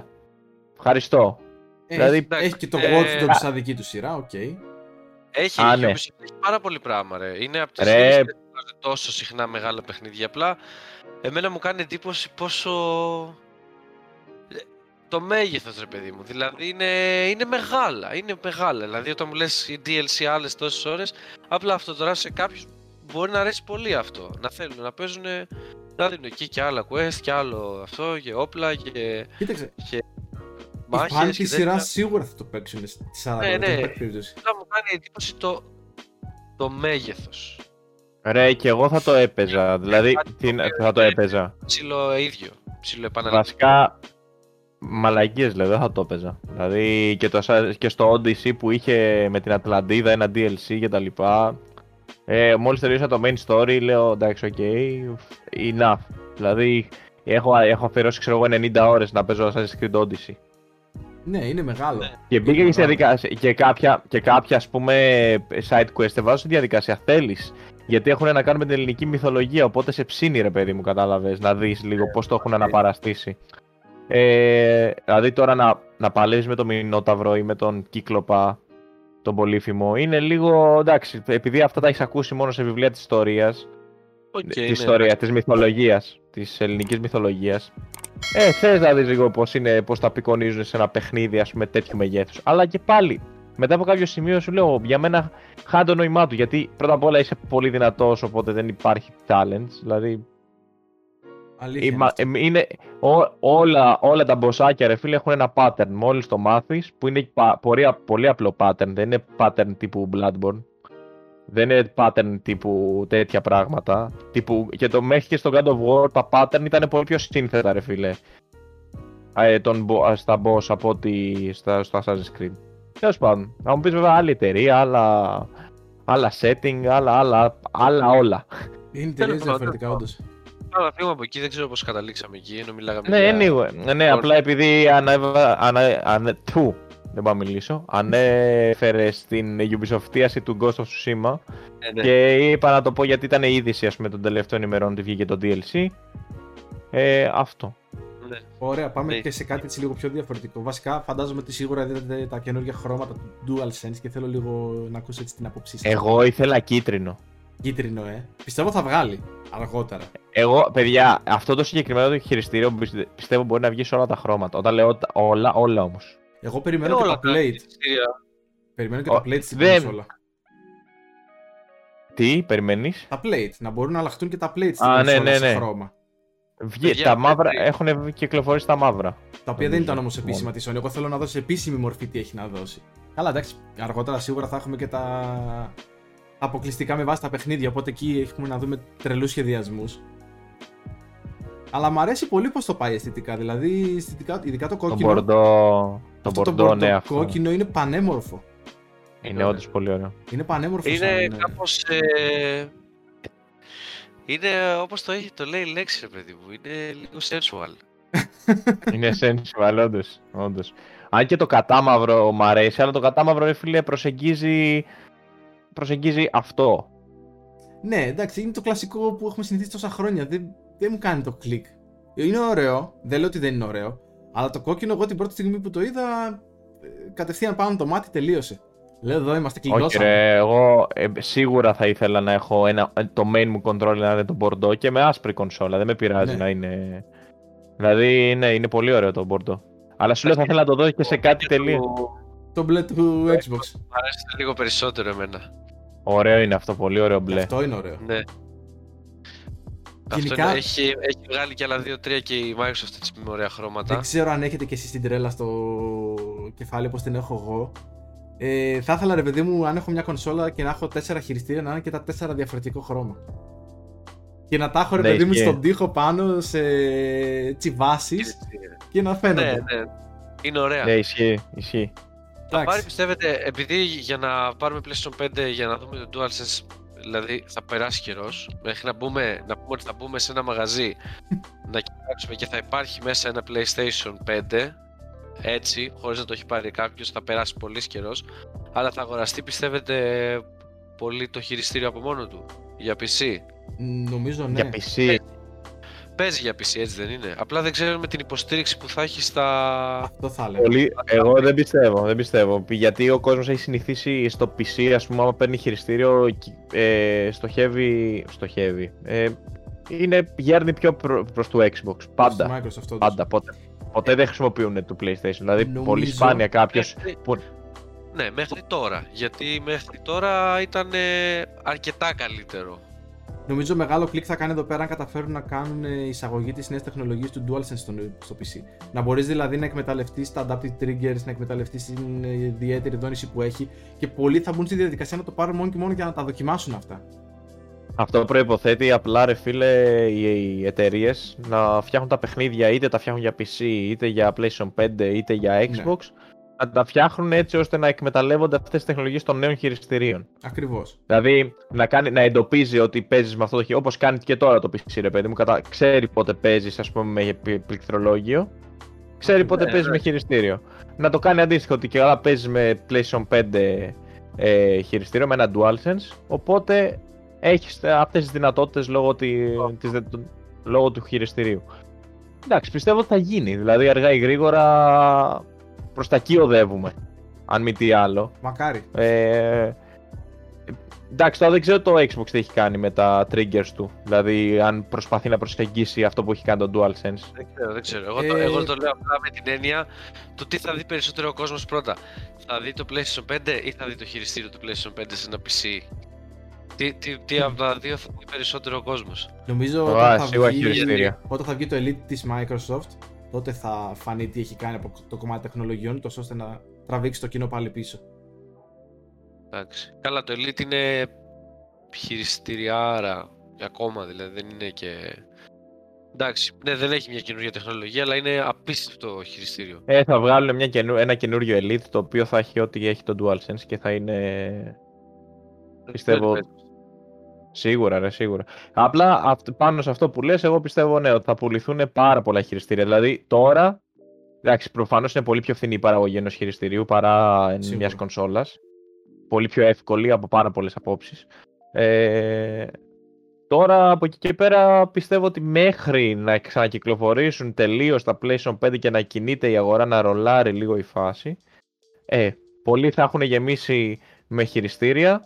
Ευχαριστώ. δηλαδή, Έχει, έχει και το ε, Watch Dogs σαν δική του σειρά, οκ. Έχει, Α, η ναι. Ubisoft έχει πάρα πολύ πράγμα, ρε. Είναι από τις Ρε. λίγες που δεν βγάζουν τόσο συχνά μεγάλα παιχνίδια. Απλά, εμένα μου κάνει εντύπωση πόσο... ε, Το μέγεθος, ρε παιδί μου. Δηλαδή, είναι, είναι μεγάλα. Είναι μεγάλα. Δηλαδή, όταν μου λες η DLC άλλες τόσες ώρες, απλά αυτό τώρα σε κάποιους μπορεί να αρέσει πολύ αυτό. Να θέλουν να παίζουν, να δίνουν εκεί και άλλα quest και άλλο αυτό και όπλα και Κοίταξε. Οι μάχες φαν και τη τέτοια. σειρά σίγουρα θα το παίξουν στη 40 Ναι, δεν ναι. υπάρχει περίπτωση. Απλά μου κάνει εντύπωση το, το μέγεθος. Ρε, και εγώ θα το έπαιζα. Δηλαδή, τι, να- θα το έπαιζα. Ψιλο ίδιο. Ψιλο επαναληπτικό. Βασικά, μαλακίες λέω, δεν θα το έπαιζα. Δηλαδή, και, το, Assa- και στο Odyssey που είχε με την Ατλαντίδα ένα DLC και τα λοιπά. Ε, μόλις τελείωσα το main story, λέω εντάξει, OK, enough. Δηλαδή, έχω, έχω αφιερώσει, ξέρω εγώ, 90 ώρες να παίζω Assassin's Creed Odyssey. Ναι, είναι μεγάλο. Ναι. Και μπήκα και, σε διαδικασία, και, κάποια, και κάποια ας πούμε side quest βάζω στη διαδικασία θέλεις γιατί έχουν να κάνουν με την ελληνική μυθολογία οπότε σε ψήνει ρε παιδί μου κατάλαβες να δεις λίγο πώς το έχουν αναπαραστήσει ε, δηλαδή τώρα να, να παλεύεις με τον Μινόταυρο ή με τον Κύκλοπα τον Πολύφημο είναι λίγο εντάξει επειδή αυτά τα έχεις ακούσει μόνο σε βιβλία της ιστορίας Οκ, της ναι, ιστορίας, της μυθολογίας, της ελληνικής μυθολογίας. Ε, θες να δεις λίγο πώς, είναι, πώς τα απεικονίζουν σε ένα παιχνίδι, ας πούμε, τέτοιου μεγέθους. Αλλά και πάλι, μετά από κάποιο σημείο σου λέω, για μένα χάνει το νόημά του, γιατί πρώτα απ' όλα είσαι πολύ δυνατός, οπότε δεν υπάρχει challenge, δηλαδή Αλήθεια. Είμα- είναι. ε, είναι, ό- όλα, όλα τα μποσάκια ρε φίλε έχουν ένα pattern μόλις το μάθεις που είναι πα- πολύ, πολύ απλό pattern δεν είναι pattern τύπου Bloodborne δεν είναι pattern τύπου τέτοια πράγματα τύπου, και το μέχρι και στο God of War τα pattern ήταν πολύ πιο σύνθετα ρε φίλε ε, τον, bo- α, στα boss από ότι στα, στο Assassin's Creed Τέλος πάντων, να μου πεις βέβαια άλλη εταιρεία, άλλα, άλλα setting, άλλα, άλλα, άλλα όλα. Είναι τελείω Τέλος πάντων, διαφορετικά, όντως. Τώρα φύγουμε από εκεί, δεν ξέρω πώς καταλήξαμε εκεί, ενώ μιλάγαμε Ναι, για... anyway. Ναι, απλά επειδή ανέβα, ανα, ανε, του, δεν πάω να μιλήσω, ανέφερε στην Ubisoft του Ghost of Tsushima Ναι, ναι. και είπα να το πω γιατί ήταν η είδηση ας πούμε των τελευταίων ημερών ότι βγήκε το DLC. Ε, αυτό. Ναι. Ωραία, πάμε Ναι. και σε κάτι έτσι λίγο πιο διαφορετικό. Βασικά, φαντάζομαι ότι σίγουρα είδατε τα καινούργια χρώματα του DualSense και θέλω λίγο να ακούσω έτσι την άποψή σας. Εγώ ήθελα κίτρινο. Κίτρινο, ε. Πιστεύω θα βγάλει αργότερα. Εγώ, παιδιά, αυτό το συγκεκριμένο το χειριστήριο πιστε- πιστεύω μπορεί να βγει σε όλα τα χρώματα. Όταν λέω τα- όλα, όλα όμως. Εγώ Ε, περιμένω και όλα τα plate. χειριστήρια. Περιμένω και Ο- τα plate στην δεν- κονσόλα. Τι, περιμένεις; Τα plate, να μπορούν να αλλάχτούν και τα plate στην Α, ναι, κονσόλα ναι, σε ναι. χρώμα. Παιδιά, τα μαύρα πρέπει- έχουν κυκλοφορήσει τα μαύρα. Τα οποία δεν Νομίζω, ήταν όμως μόνο. επίσημα της Sony. Εγώ θέλω να δώσει σε επίσημη μορφή τι έχει να δώσει. Καλά, εντάξει, αργότερα σίγουρα θα έχουμε και τα αποκλειστικά με βάση τα παιχνίδια. Οπότε εκεί έχουμε να δούμε τρελούς σχεδιασμούς. Αλλά μου αρέσει πολύ πώ το πάει αισθητικά. Δηλαδή, αισθητικά, ειδικά το Το κόκκινο. μπορντό. Το αυτό μπορντό, ναι, αυτό. κόκκινο είναι πανέμορφο. Είναι όντως πολύ ωραίο. Είναι πανέμορφο. Είναι σαν, κάπως... Ε... Είναι όπως το, έχει, το λέει η λέξη, ρε παιδί μου. Είναι λίγο sensual. Είναι sensual, όντως, όντως. Αν και το κατάμαυρο μ' αρέσει, αλλά το κατάμαυρο, ρε φίλε, προσεγγίζει, προσεγγίζει αυτό. Ναι, εντάξει, είναι το κλασικό που έχουμε συνηθίσει τόσα χρόνια. Δεν, δεν μου κάνει το κλικ. Είναι ωραίο, δεν λέω ότι δεν είναι ωραίο. Αλλά το κόκκινο, εγώ την πρώτη στιγμή που το είδα, ε, κατευθείαν πάνω το μάτι τελείωσε. Λέω εδώ είμαστε, Όχι κλειδώσαμε. ρε, εγώ ε, σίγουρα θα ήθελα να έχω ένα, ε, το main μου controller να είναι το μπορντό και με άσπρη κονσόλα, δεν με πειράζει Ναι. να είναι... Δηλαδή, ναι, είναι πολύ ωραίο το μπορντό. Αλλά σου λέω θα ήθελα να το δω και σε κάτι Και τελείως. του- Το μπλε του Xbox. Μ' αρέσει λίγο περισσότερο εμένα. Ωραίο είναι αυτό, πολύ ωραίο μπλε. Αυτό είναι ωραίο. Ναι. Γενικά- Αυτό είναι, έχει, έχει βγάλει και άλλα δύο-τρία και η Microsoft έτσι με ωραία χρώματα. Δεν ξέρω αν έχετε και εσείς την τρέλα στο κεφάλι όπως την έχω εγώ. Ε, θα ήθελα ρε παιδί μου αν έχω μια κονσόλα και να έχω τέσσερα χειριστήρια να είναι και τα τέσσερα διαφορετικό χρώμα. Και να τα έχω ρε Ναι, παιδί μου ισχύει. στον τοίχο πάνω σε τσιβάσεις και να Ναι, φαίνονται. ναι. Είναι ωραία. Ναι, ισχύει, ισχύει. Θα Εντάξει. πάρει, πιστεύετε, επειδή για να πάρουμε PlayStation 5 για να δούμε το DualSense, δηλαδή θα περάσει καιρός, μέχρι να, μπούμε, να πούμε ότι θα μπούμε σε ένα μαγαζί να κοιτάξουμε και θα υπάρχει μέσα ένα PlayStation 5, έτσι, χωρίς να το έχει πάρει κάποιος, θα περάσει πολύς καιρός. αλλά θα αγοραστεί, πιστεύετε, πολύ το χειριστήριο από μόνο του, για PC. Νομίζω ναι. Για PC. Παίζει για PC, έτσι δεν είναι. Απλά δεν ξέρουμε την υποστήριξη που θα έχει στα... Αυτό θα έλεγα. Πολύ... Εγώ δεν πιστεύω, δεν πιστεύω. Γιατί ο κόσμος έχει συνηθίσει στο PC, ας πούμε, άμα παίρνει χειριστήριο, ε, στοχεύει... στοχεύει. Ε, είναι γέρνει πιο προ, προς το Xbox. Πάντα. Στη Microsoft, όντως. Πάντα. Ποτέ, ποτέ δεν χρησιμοποιούν το PlayStation. Δηλαδή, Νομίζω- πολύ σπάνια κάποιος... Μέχρι- που- Ναι, μέχρι τώρα. Γιατί μέχρι τώρα ήταν ε, αρκετά καλύτερο. Νομίζω μεγάλο κλικ θα κάνει εδώ πέρα αν καταφέρουν να κάνουν ε, εισαγωγή της νέας τεχνολογίας του DualSense στο, στο PC. Να μπορείς δηλαδή να εκμεταλλευτείς τα adaptive triggers, να εκμεταλλευτείς την ε, ιδιαίτερη δόνηση που έχει και πολλοί θα μπουν στη διαδικασία να το πάρουν μόνο και μόνο για να τα δοκιμάσουν αυτά. Αυτό προϋποθέτει απλά ρε φίλε οι εταιρείες να φτιάχνουν τα παιχνίδια είτε τα φτιάχνουν για PC είτε για PlayStation 5 είτε για Xbox να τα φτιάχνουν έτσι ώστε να εκμεταλλεύονται αυτές τις τεχνολογίες των νέων χειριστηρίων. Ακριβώς. Δηλαδή να, κάνει, να εντοπίζει ότι παίζεις με αυτό το χειριστήριο όπως κάνει και τώρα το PC ρε παιδί μου κατα... ξέρει πότε παίζεις ας πούμε με πλη- πληκτρολόγιο ξέρει πότε Ναι, παίζεις ναι. με χειριστήριο. Να το κάνει αντίστοιχο ότι και καλά παίζεις με PlayStation 5 ε, χειριστήριο με ένα DualSense οπότε έχεις αυτές τις δυνατότητες λόγω, τη, της, δε- του- λόγω του χειριστηρίου. Εντάξει, πιστεύω ότι θα γίνει. Δηλαδή αργά ή γρήγορα προς τα εκεί οδεύουμε. Αν μη τι άλλο. Μακάρι. Ε, εντάξει, τώρα δεν ξέρω το Xbox τι έχει κάνει με τα triggers του. Δηλαδή, αν προσπαθεί να προσεγγίσει αυτό που έχει κάνει το DualSense. Δεν ξέρω, δεν ξέρω. Εγώ, το, Ε, εγώ το λέω απλά με την έννοια του τι θα δει περισσότερο ο κόσμος πρώτα. Θα δει το PlayStation 5 ή θα δει το χειριστήριο του PlayStation 5 σε ένα PC. Τι, τι, τι από τα δύο θα δει περισσότερο ο κόσμος. Νομίζω Α, όταν θα, σίγουρα βγει, χειριστήρια. όταν θα βγει το Elite της Microsoft, τότε θα φανεί τι έχει κάνει από το κομμάτι τεχνολογιών, τόσο ώστε να τραβήξει το κοινό πάλι πίσω. Εντάξει. Καλά, το Elite είναι χειριστηριάρα ακόμα, δηλαδή δεν είναι και. Εντάξει, ναι, δεν έχει μια καινούργια τεχνολογία, αλλά είναι απίστευτο χειριστήριο. Ε, θα βγάλουν μια καινού, ένα καινούριο Elite το οποίο θα έχει ό,τι έχει το DualSense και θα είναι. Πιστεύω- Σίγουρα, ρε, σίγουρα. Απλά αυτ- πάνω σε αυτό που λες, εγώ πιστεύω ναι, ότι θα πουληθούν πάρα πολλά χειριστήρια. Δηλαδή τώρα, εντάξει, προφανώς είναι πολύ πιο φθηνή η παραγωγή ενός χειριστηρίου παρά Σίγουρα. μια κονσόλας. Πολύ πιο εύκολη από πάρα πολλές απόψεις. Ε, τώρα από εκεί και πέρα πιστεύω ότι μέχρι να ξανακυκλοφορήσουν τελείως τα PlayStation 5 και να κινείται η αγορά να ρολάρει λίγο η φάση, ε, πολλοί θα έχουν γεμίσει με χειριστήρια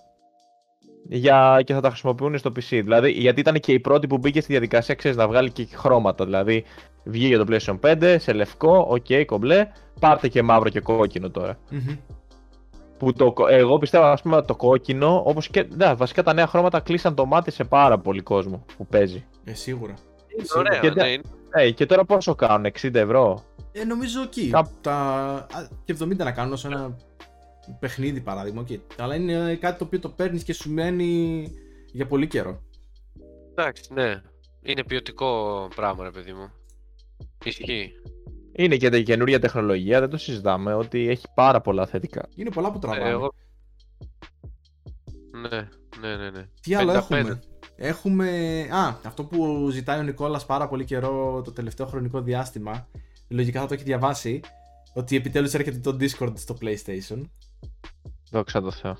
για... και θα τα χρησιμοποιούν στο PC. Δηλαδή, γιατί ήταν και η πρώτη που μπήκε στη διαδικασία, ξέρεις, να βγάλει και χρώματα. Δηλαδή, βγήκε το PlayStation 5 σε λευκό, οκ, κομπλέ, πάρτε και μαύρο και κόκκινο τώρα. Μμμ. Που το, κο- εγώ πιστεύω, ας πούμε, το κόκκινο, όπως και, ναι, βασικά τα νέα χρώματα κλείσαν το μάτι σε πάρα πολύ κόσμο που παίζει. Ε, σίγουρα. Είναι Σίγουρα. ωραία, Και ναι, τα- είναι- Ε, και τώρα πόσο κάνουν, 60 ευρώ; Ε, νομίζω εκεί. Κάπου- Τα... α, Και 70 να κάνουν όσο ένα παιχνίδι παράδειγμα. Okay. Αλλά είναι κάτι το οποίο το παίρνεις και σου μένει για πολύ καιρό. Εντάξει, ναι. Είναι ποιοτικό πράγμα, ρε παιδί μου. Ισχύει. Είναι και η καινούργια τεχνολογία, δεν το συζητάμε, ότι έχει πάρα πολλά θετικά. Είναι πολλά που τραβάνε. Ε, εγώ... Ναι, ναι, ναι, ναι. Τι άλλο 55. έχουμε. Έχουμε. Α, αυτό που ζητάει ο Νικόλας πάρα πολύ καιρό το τελευταίο χρονικό διάστημα. Λογικά θα το έχει διαβάσει. Ότι επιτέλους έρχεται το Discord στο PlayStation. Δόξα τω Θεώ.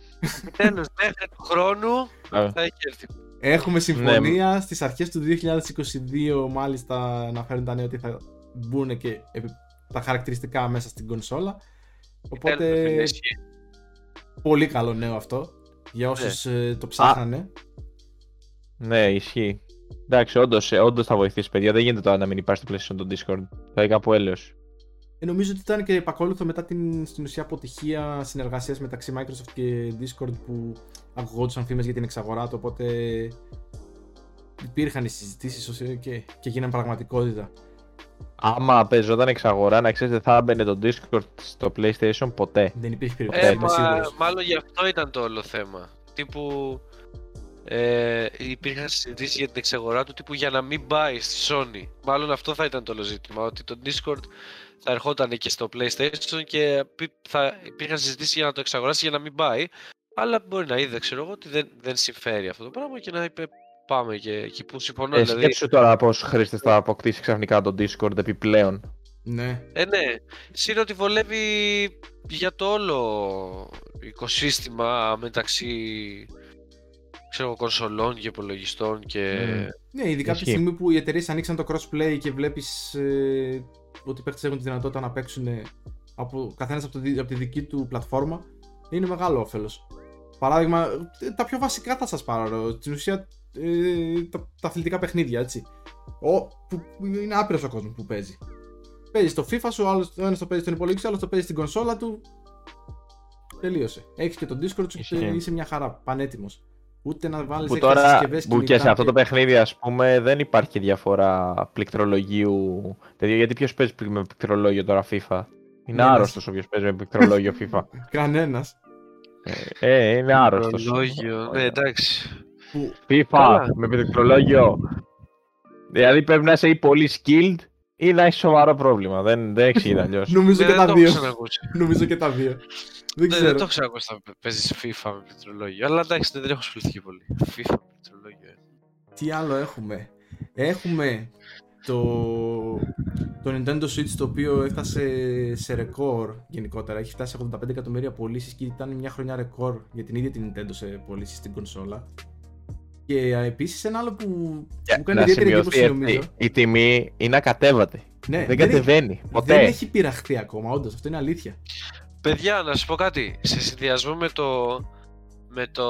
Τέλος, μέχρι του χρόνου Ε, θα έχει έρθει. Έχουμε συμφωνία στις αρχές του 2022 μάλιστα αναφέρουν τα νέα ότι θα μπουν και επι- τα χαρακτηριστικά μέσα στην κονσόλα. Τέλος, Οπότε φίλε, ισχύει. πολύ καλό νέο αυτό για όσους ε, το ψάχνανε. Ναι, ισχύει. Εντάξει, όντως όντως θα βοηθήσει, παιδιά. Δεν γίνεται τώρα να μην υπάρχει στο PlayStation το Discord. Θα είναι κάπου έλεος. Ε, νομίζω ότι ήταν και επακόλουθο μετά την στην ουσία αποτυχία συνεργασίας μεταξύ Microsoft και Discord που ακουγόντουσαν φήμες για την εξαγορά του, οπότε υπήρχαν οι συζητήσεις και, και γίνανε πραγματικότητα. Άμα παίζονταν εξ αγορά, να ξέρει δεν θα έμπαινε το Discord στο PlayStation ποτέ. Δεν υπήρχε Ε, περίπτωση. είμαι μα, σίγουρος. μάλλον γι' αυτό ήταν το όλο θέμα. Τύπου. Ε, υπήρχαν συζητήσεις για την εξαγορά του τύπου για να μην πάει στη Sony. Μάλλον αυτό θα ήταν το όλο ζήτημα. Ότι το Discord θα ερχόταν και στο PlayStation και πι- θα υπήρχαν συζητήσεις για να το εξαγοράσει για να μην πάει. Αλλά μπορεί να είδε, ξέρω εγώ, ότι δεν, δεν συμφέρει αυτό το πράγμα και να είπε πάμε και εκεί που συμφωνώ. Ε, δηλαδή, σκέψου τώρα πόσου χρήστε θα αποκτήσει ξαφνικά το Discord επιπλέον. Ναι. Ε, ναι. Συν ότι βολεύει για το όλο οικοσύστημα μεταξύ ξέρω, εγώ, κονσολών και υπολογιστών και... Μμμ. Ναι, ειδικά από τη Ισχύει. στιγμή που οι εταιρείες ανοίξαν το crossplay και βλέπεις ε, ότι οι παίχτε έχουν τη δυνατότητα να παίξουν από καθένας από, το δι- από τη δική του πλατφόρμα, είναι μεγάλο όφελος. Παράδειγμα, ε, τα πιο βασικά θα σας πάρω. Στην ουσία, ε, τα, τα αθλητικά παιχνίδια, έτσι. Ο, που, που είναι άπειρος ο κόσμος που παίζει. Παίζει το FIFA σου, άλλος, ο ένας το παίζει στον υπολογιστή, άλλος το παίζει στην κονσόλα του. Τελείωσε. Έχεις και το Discord σου και Ισχύει. είσαι μια χαρά, πανέτοιμος. Ούτε να βάλεις Που τώρα που και σε αυτό το παιχνίδι, ας πούμε, δεν υπάρχει διαφορά πληκτρολογίου. τέτοιο, γιατί ποιος παίζει με πληκτρολόγιο τώρα FIFA; Είναι Ναι, ναι. άρρωστο όποιο παίζει με πληκτρολόγιο FIFA. Κανένας. ε, είναι άρρωστος. Ρολόγιο, ναι εντάξει. Που FIFA Καλά. με πληκτρολόγιο. Δηλαδή πρέπει να είσαι ή πολύ skilled ή να έχεις σοβαρό πρόβλημα. Δεν, δεν εξηγείται αλλιώ. Νομίζω Ναι, και δεν τα το έχω δύο. ξανακούσει. Νομίζω και τα δύο. Δεν Ναι, ξέρω. δεν το έχω ξανακούσει να παίζεις FIFA με πληκτρολόγιο. Αλλά εντάξει, δεν έχω ασχοληθεί και πολύ. FIFA με πληκτρολόγιο. ε. Τι άλλο έχουμε; Έχουμε το, το Nintendo Switch το οποίο έφτασε σε ρεκόρ γενικότερα. Έχει φτάσει σε 85 εκατομμύρια πωλήσεις και ήταν μια χρονιά ρεκόρ για την ίδια την Nintendo σε πωλήσεις στην κονσόλα. Και επίσης ένα άλλο που μου κάνει Να ιδιαίτερη σημειωθεί εντύπωση νομίζω. αυτή. Η τιμή είναι ακατέβατη. Ναι, δεν κατεβαίνει. Έχει, Ποτέ. δεν έχει πειραχτεί ακόμα, όντως. Αυτό είναι αλήθεια. Παιδιά, να σας πω κάτι. Σε συνδυασμό με το. Με, το,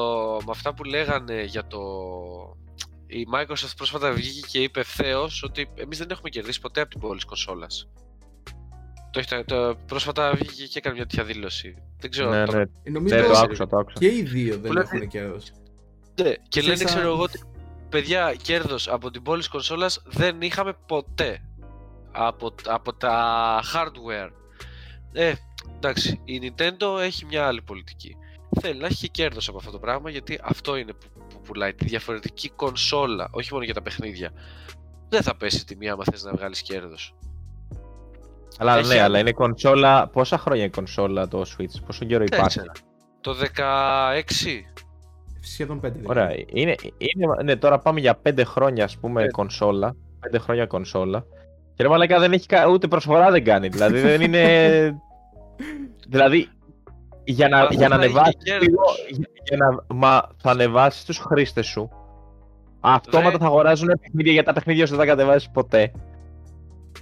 με αυτά που λέγανε για το. Η Microsoft πρόσφατα βγήκε και είπε ευθέως ότι εμείς δεν έχουμε κερδίσει ποτέ από την πώληση κονσόλας. Το, έχει- το, πρόσφατα βγήκε και έκανε μια τέτοια δήλωση. Δεν ξέρω. Ναι, το- ναι, Ε, Νομίζω ναι, το πέρασε. άκουσα, το άκουσα. και οι δύο δεν Που έχουν κέρδο. Ναι, και λένε, Σαν- ξέρω εγώ, ότι παιδιά, κέρδος από την πώληση κονσόλας δεν είχαμε ποτέ από, από τα hardware. Ε, εντάξει, η Nintendo έχει μια άλλη πολιτική. Θέλει να έχει και κέρδος από αυτό το πράγμα, γιατί αυτό είναι που, που πουλάει τη διαφορετική κονσόλα, όχι μόνο για τα παιχνίδια. Δεν θα πέσει η τιμή άμα θες να βγάλεις κέρδος. Αλλά Έχει ναι, άλλο. αλλά είναι κονσόλα. Πόσα χρόνια η κονσόλα το Switch, πόσο καιρό υπάρχει; Τέσσερα. Το 16, Σχεδόν πέντε. δεν Ωραία. είναι. Είναι, είναι, ναι, τώρα πάμε για 5 χρόνια, ας πούμε, Πέντε. κονσόλα. 5 χρόνια κονσόλα. Και ρε μαλάκα δεν έχει κα- ούτε προσφορά δεν κάνει. Δηλαδή δεν είναι. δηλαδή για να, Μα για να θα είχε ανεβάσεις. κέρδος. λίγο- για, για να, μα θα ανεβάσεις τους χρήστες σου. Αυτόματα Δεν- θα αγοράζουν παιχνίδια για τα παιχνίδια σου δεν τα κατεβάσεις ποτέ.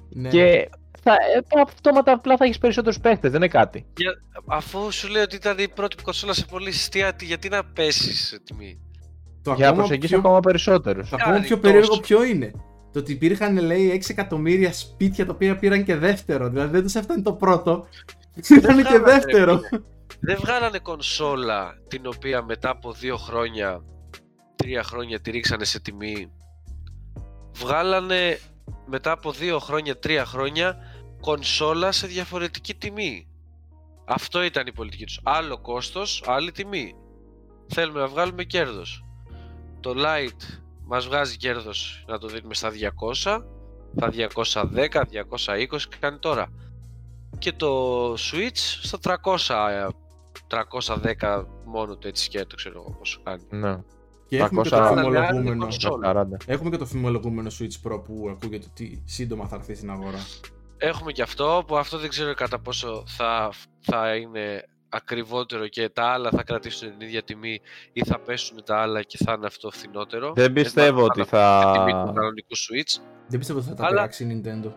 Ναι. Και θα, ε, αυτόματα απλά θα έχεις περισσότερους παίχτες, δεν είναι κάτι. αφού σου λέει ότι ήταν η πρώτη κονσόλα σε πωλήσει, τι, τι- γιατί να πέσεις σε τιμή; το Για να ακόμα προσεγγίσεις πιο- ακόμα περισσότερους. Το ακόμα Κάνει πιο τόσο. περίεργο ποιο είναι. Το ότι υπήρχαν λέει 6 εκατομμύρια σπίτια τα οποία πήραν και δεύτερο. Δηλαδή δεν τους έφτανε το πρώτο. Πήραν και βγάλανε, ρε δεύτερο. φίλε. Δεν βγάλανε κονσόλα την οποία μετά από δύο χρόνια, τρία χρόνια τη ρίξανε σε τιμή. Βγάλανε μετά από δύο χρόνια, τρία χρόνια κονσόλα σε διαφορετική τιμή. Αυτό ήταν η πολιτική τους. Άλλο κόστος, άλλη τιμή. Θέλουμε να βγάλουμε κέρδος. Το Lite μας βγάζει κέρδος να το δίνουμε στα 200, στα 210, 220 και κάνει τώρα. Και το Switch στα 300, ε, 310 μόνο το έτσι σκέτο ξέρω εγώ πόσο κάνει. Ναι, Και έχουμε και 300 το Αλλά φημολογούμενο. άλλη κονσόλα. 40. Έχουμε και το φημολογούμενο Switch Pro που ακούγεται ότι σύντομα θα έρθει στην αγορά. Έχουμε και αυτό που αυτό δεν ξέρω κατά πόσο θα, θα είναι ακριβότερο και τα άλλα θα κρατήσουν την ίδια τιμή ή θα πέσουν τα άλλα και θα είναι αυτό φθηνότερο. Δεν πιστεύω θα ότι είναι θα. την τιμή του κανονικού Switch. Δεν πιστεύω ότι θα τα Αλλά- πειράξει η Nintendo.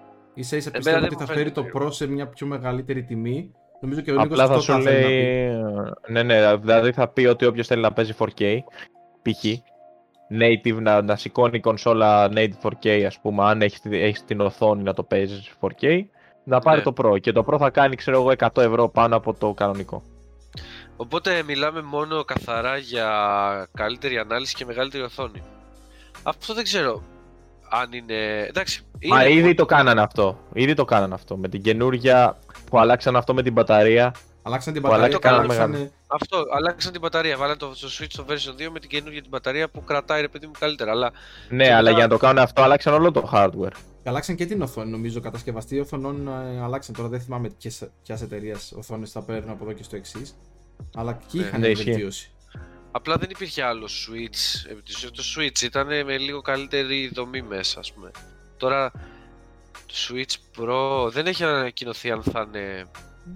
Σα ίσα Εμένα πιστεύω δεν ότι μου θα φέρει φαίνεται το περίεργο. Pro σε μια πιο μεγαλύτερη τιμή. Νομίζω και ο Νίκος Απλά θα αυτό σου θα ήθελε να πει. λέει. Ναι, ναι, δηλαδή θα πει ότι όποιος θέλει να παίζει 4K, π.χ. native, να, να σηκώνει η κονσόλα native 4K, ας πούμε, αν έχεις, έχεις την οθόνη να το παίζεις 4K, να πάρει Ναι. το Pro. Και το Pro θα κάνει, ξέρω εγώ, 100 ευρώ πάνω από το κανονικό. Οπότε μιλάμε μόνο καθαρά για καλύτερη ανάλυση και μεγαλύτερη οθόνη. Αυτό δεν ξέρω αν είναι. Εντάξει. Μα είναι- ήδη το κάνανε αυτό. Ήδη το κάνανε αυτό. Με την καινούργια που αλλάξαν αυτό με την μπαταρία. Αλλάξαν την Που μπαταρία, αλλάξαν αλλάξαν- μεγάλο. Αυτό, αλλάξαν την μπαταρία. Βάλανε το, το Switch στο version 2 με την καινούργια την μπαταρία που κρατάει ρε παιδί μου καλύτερα. Αλλά Ναι, Και αλλά μετά- για να το κάνουν αυτό αλλάξαν όλο το hardware. Και αλλάξαν και την οθόνη, νομίζω. Κατασκευαστή οθονών ε, αλλάξαν. Τώρα δεν θυμάμαι ποιας εταιρείας οθόνες θα παίρνουν από εδώ και στο εξής. Αλλά και εκεί Ναι. είχαν Ναι, ισχύει. βελτίωση. Απλά δεν υπήρχε άλλο Switch. επί της ουσίας Το Switch ήταν με λίγο καλύτερη δομή μέσα, ας πούμε. Τώρα το Switch Pro δεν έχει ανακοινωθεί αν θα είναι.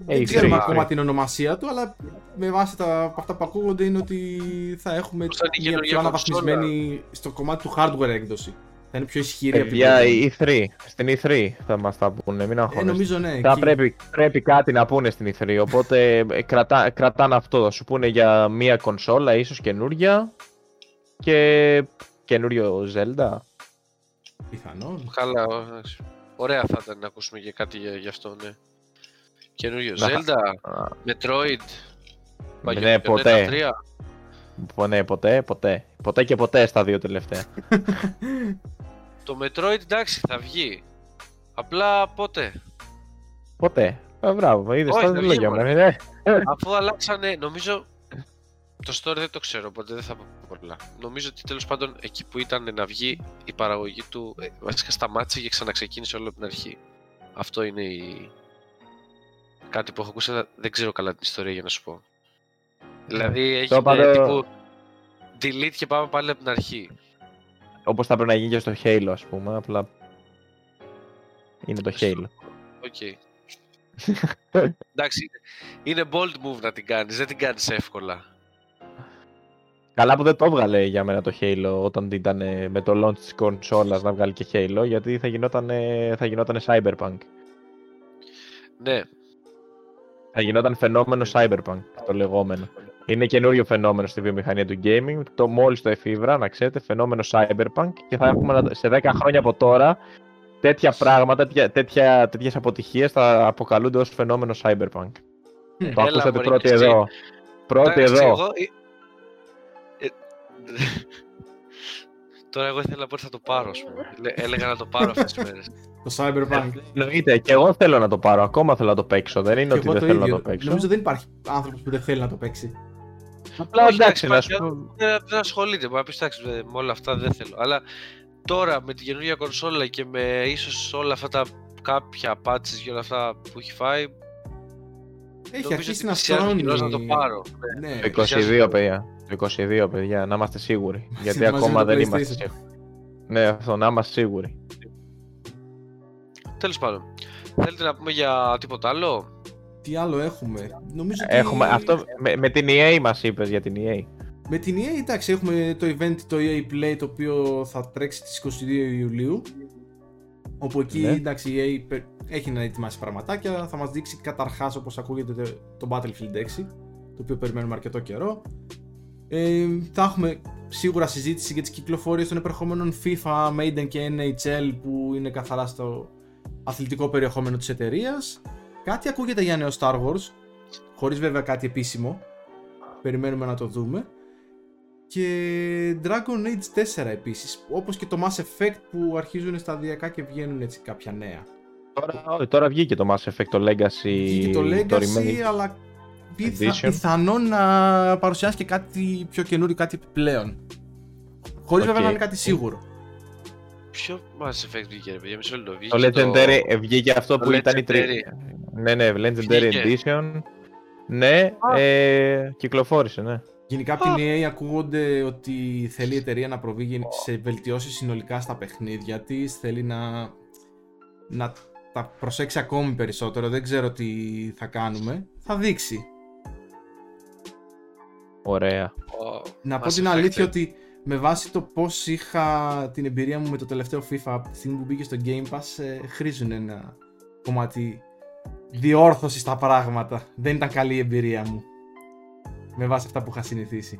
Δεν Ε, ξέρουμε η Free. ακόμα την ονομασία του, αλλά με βάση τα, από αυτά που ακούγονται είναι ότι θα έχουμε Πώς θα είναι η μια καινούργια πιο αναβαθμισμένη στο κομμάτι του hardware έκδοση. Θα είναι πιο ισχυρή από την Για προηγούμενη. E3. Στην E3 θα μας τα πούνε, μην Ε, αγχώνεστε. νομίζω ναι. Θα εκεί. πρέπει, πρέπει κάτι να πούνε στην E3, οπότε ε, κρατά, κρατάνε αυτό. Θα σου πούνε για μία κονσόλα, ίσως καινούρια και καινούριο Zelda. Πιθανόν. Καλά, εντάξει. Ωραία θα ήταν να ακούσουμε και κάτι για, γι' αυτό, ναι. Καινούριο Να- Zelda, Α, Metroid, Ναι, Bayonetta ποτέ. 3. Πο- Ναι, ποτέ, ποτέ. Ποτέ και ποτέ στα δύο τελευταία. Το Metroid εντάξει θα βγει. Απλά πότε; ποτέ. Ε, μπράβο, είδες Όχι, τα θα βγει, λόγια μου. μωρέ. ε. Αφού αλλάξανε, νομίζω. Το story δεν το ξέρω, οπότε δεν θα πω πολλά. Νομίζω ότι τέλος πάντων εκεί που ήταν να βγει η παραγωγή του. ε, Βασικά σταμάτησε και ξαναξεκίνησε όλο από την αρχή. Αυτό είναι η. Κάτι που έχω ακούσει, αλλά δεν ξέρω καλά την ιστορία για να σου πω. Δηλαδή έχει είπα το- τύπου delete και πάμε πάλι από την αρχή. Όπως θα πρέπει να γίνει και στο Halo, ας πούμε, απλά είναι το Halo. OK. Εντάξει, είναι bold move να την κάνεις, δεν την κάνεις εύκολα. Καλά που δεν το έβγαλε για μένα το Halo όταν ήταν ε, με το launch της κονσόλας να βγάλει και Halo, γιατί θα γινόταν, θα γινόταν Cyberpunk. Ναι, Θα γινόταν φαινόμενο Cyberpunk, το λεγόμενο. Είναι καινούριο φαινόμενο στη βιομηχανία του gaming. Το μόλις το εφηύρα, να ξέρετε, φαινόμενο Cyberpunk και θα έχουμε να- σε 10 χρόνια από τώρα τέτοια πράγματα, τέτοια, τέτοια, τέτοιες αποτυχίες θα αποκαλούνται ως φαινόμενο Cyberpunk. Το Έλα, ακούσατε μωρέ, πρώτοι και εσύ. εδώ. Πρώτοι Εντάξει, εδώ. εγώ- ε, ε, Τώρα εγώ ήθελα να πω ότι θα το πάρω, ας πούμε. Λέ- Έλεγα να το πάρω αυτές τις μέρες. Το Cyberpunk. Εννοείται, και εγώ θέλω να το πάρω. Ακόμα θέλω να το παίξω. Δεν είναι Και ότι εγώ δεν το θέλω να ίδιο. το παίξω. Νομίζω δεν υπάρχει άνθρωπος που δεν θέλει να το παίξει. Απλά Όχι, εντάξει, να εντάξει, σου υπάρχει- πω. Δεν δεν ασχολείται, μπορεί να πεις εντάξει, με με όλα αυτά δεν θέλω. Αλλά τώρα με την καινούργια κονσόλα και με ίσως όλα αυτά τα κάποια patches και όλα αυτά που έχει φάει, Έχει νομίζω αρχίσει ότι να πλησιάζει ο καιρός να το στρώνει. πάρω. Ναι. Το 22, παιδιά. Το 22, παιδιά, να είμαστε σίγουροι. Γιατί μαζί ακόμα με το δεν είμαστε PlayStation. σίγουροι. Ναι, αυτό, να είμαστε σίγουροι. Τέλος πάντων. Θέλετε να πούμε για τίποτα άλλο; Τι άλλο έχουμε; Νομίζω ότι Έχουμε, αυτό, με, με την EA μας είπες για την E EA. Με την EA, εντάξει, έχουμε το event το EA Play το οποίο θα τρέξει στις 22 Ιουλίου. Όπου εκεί, Ναι. εντάξει, η EA πε- έχει να ετοιμάσει πραγματάκια. Θα μας δείξει καταρχάς, όπως ακούγεται, το- το Battlefield 6, το οποίο περιμένουμε αρκετό καιρό. Ε, θα έχουμε σίγουρα συζήτηση για τις κυκλοφορίες των επερχόμενων FIFA, Maiden και NHL που είναι καθαρά στο αθλητικό περιεχόμενο της εταιρείας. Κάτι ακούγεται για νέο Star Wars, χωρίς βέβαια κάτι επίσημο. Περιμένουμε να το δούμε. Και Dragon Age 4 επίσης, όπως και το Mass Effect που αρχίζουν σταδιακά και βγαίνουν έτσι κάποια νέα. Τώρα, όχι, τώρα βγήκε το Mass Effect, το Legacy, Βγήκε το Legacy, remake. αλλά πιθα, Edition. πιθανόν να παρουσιάσει και κάτι πιο καινούριο, κάτι επιπλέον. Χωρίς Οκ. βέβαια να είναι κάτι σίγουρο. Ποιο Mass Effect βγήκε, ρε παιδιά, μισό λεπτό. Το Βγήκε Legendary ε, βγήκε αυτό το που ήταν η τρι... Legendary. Ναι, ναι, Legendary Βγήκε. Edition. Ναι, Α. ε, κυκλοφόρησε, ναι. Γενικά από την EA ακούγονται ότι θέλει η εταιρεία να προβεί γεν- σε βελτιώσεις συνολικά στα παιχνίδια της, θέλει να, να τα προσέξει ακόμη περισσότερο, δεν ξέρω τι θα κάνουμε, θα δείξει. Ωραία. Ο Να πω Mass την Effect, αλήθεια ε. ότι με βάση το πώς είχα την εμπειρία μου με το τελευταίο FIFA από τη στιγμή που μπήκε στο Game Pass ε, χρήζουν ένα κομμάτι διόρθωσης στα πράγματα. Δεν ήταν καλή η εμπειρία μου. Με βάση αυτά που είχα συνηθίσει.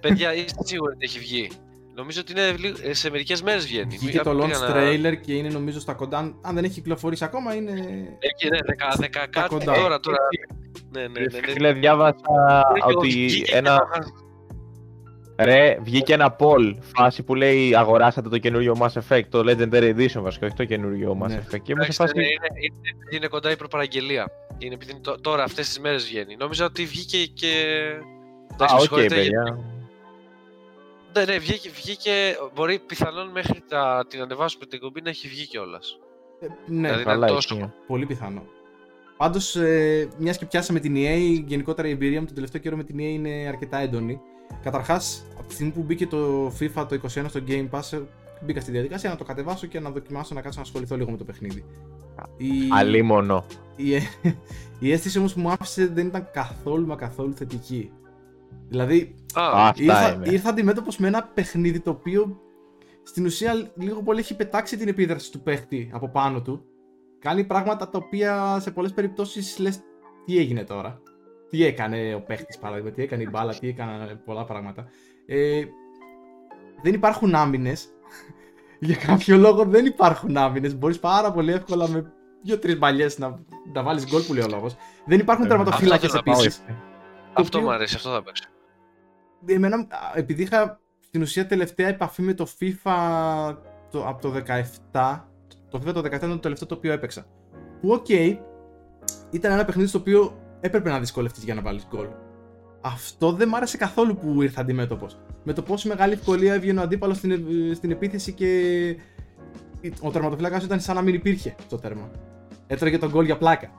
Παιδιά, είστε σίγουροι ότι έχει βγει. Νομίζω ότι είναι λίγο- ε, σε μερικές μέρες βγαίνει. Βγήκε το Πήγα launch να- trailer και είναι νομίζω στα κοντά. Αν- Αν δεν έχει κυκλοφορήσει ακόμα είναι... Εκεί, ναι, δεκα, δεκα, κάτι κοντά. τώρα, τώρα. Ναι, ναι, ναι. ναι, Φίλε, διάβασα Και εγώ ότι βγήκε και ένα, το είχα- Ρε, βγήκε ένα poll φάση που λέει αγοράσατε το καινούριο Mass Effect, το Legendary Edition βασικά, όχι το καινούριο Mass Ναι. Effect. Και ήμουν σε Εντάξει, φάση... είναι, είναι, είναι, είναι κοντά η προπαραγγελία. Είναι επειδή είναι τω- τώρα αυτές τις μέρες βγαίνει. Νόμιζα ότι βγήκε και... Α, Εντάξει, με οκ, συγχωρείτε, παιδιά. Ναι, ναι, βγήκε, βγήκε, μπορεί πιθανόν μέχρι τα, την ανεβάσουμε την εκπομπή να έχει βγει κιόλας. Ε, ναι, Δηλαδή, Καλά, είναι τόσο- ισχύει. πολύ πιθανό. Πάντως, ε, μιας και πιάσαμε την EA, γενικότερα η εμπειρία μου τον τελευταίο καιρό με την EA είναι αρκετά έντονη. Καταρχάς, από τη στιγμή που μπήκε το FIFA το 21 στο Game Pass, ε, μπήκα στη διαδικασία να το κατεβάσω και να δοκιμάσω να κάτσω να ασχοληθώ λίγο με το παιχνίδι. Η, Αλίμονο. η, η αίσθηση όμως που μου άφησε δεν ήταν καθόλου μα καθόλου θετική. Δηλαδή, Α, Αυτά ήρθα, είναι. ήρθα αντιμέτωπος με ένα παιχνίδι το οποίο στην ουσία λίγο πολύ έχει πετάξει την επίδραση του παίχτη από πάνω του. Κάνει πράγματα τα οποία σε πολλές περιπτώσεις λες τι έγινε τώρα; Τι έκανε ο παίχτης παράδειγμα, τι έκανε η μπάλα, τι έκαναν πολλά πράγματα. Ε, δεν υπάρχουν άμυνες. Για κάποιο λόγο δεν υπάρχουν άμυνες. Μπορείς πάρα πολύ εύκολα με δύο-τρεις μπαλιές να, να βάλεις γκολ που λέει ο λόγος. Δεν υπάρχουν Ε, τερματοφύλακες αυτό θέλω να επίσης. αυτό οποίο- μου αρέσει, αυτό θα παίξω. εμένα, α, επειδή είχα στην ουσία τελευταία επαφή με το FIFA το, από το 17, το FIFA το 17 ήταν το τελευταίο το οποίο έπαιξα. Που οκ, ήταν ένα παιχνίδι στο οποίο έπρεπε να δυσκολευτείς για να βάλεις γκολ. Αυτό δεν μ' άρεσε καθόλου που ήρθα αντιμέτωπος. Με το πόσο μεγάλη ευκολία έβγαινε ο αντίπαλος στην, ε, στην επίθεση και ο τερματοφύλακας ήταν σαν να μην υπήρχε στο τέρμα. Έτρωγε τον γκολ για πλάκα.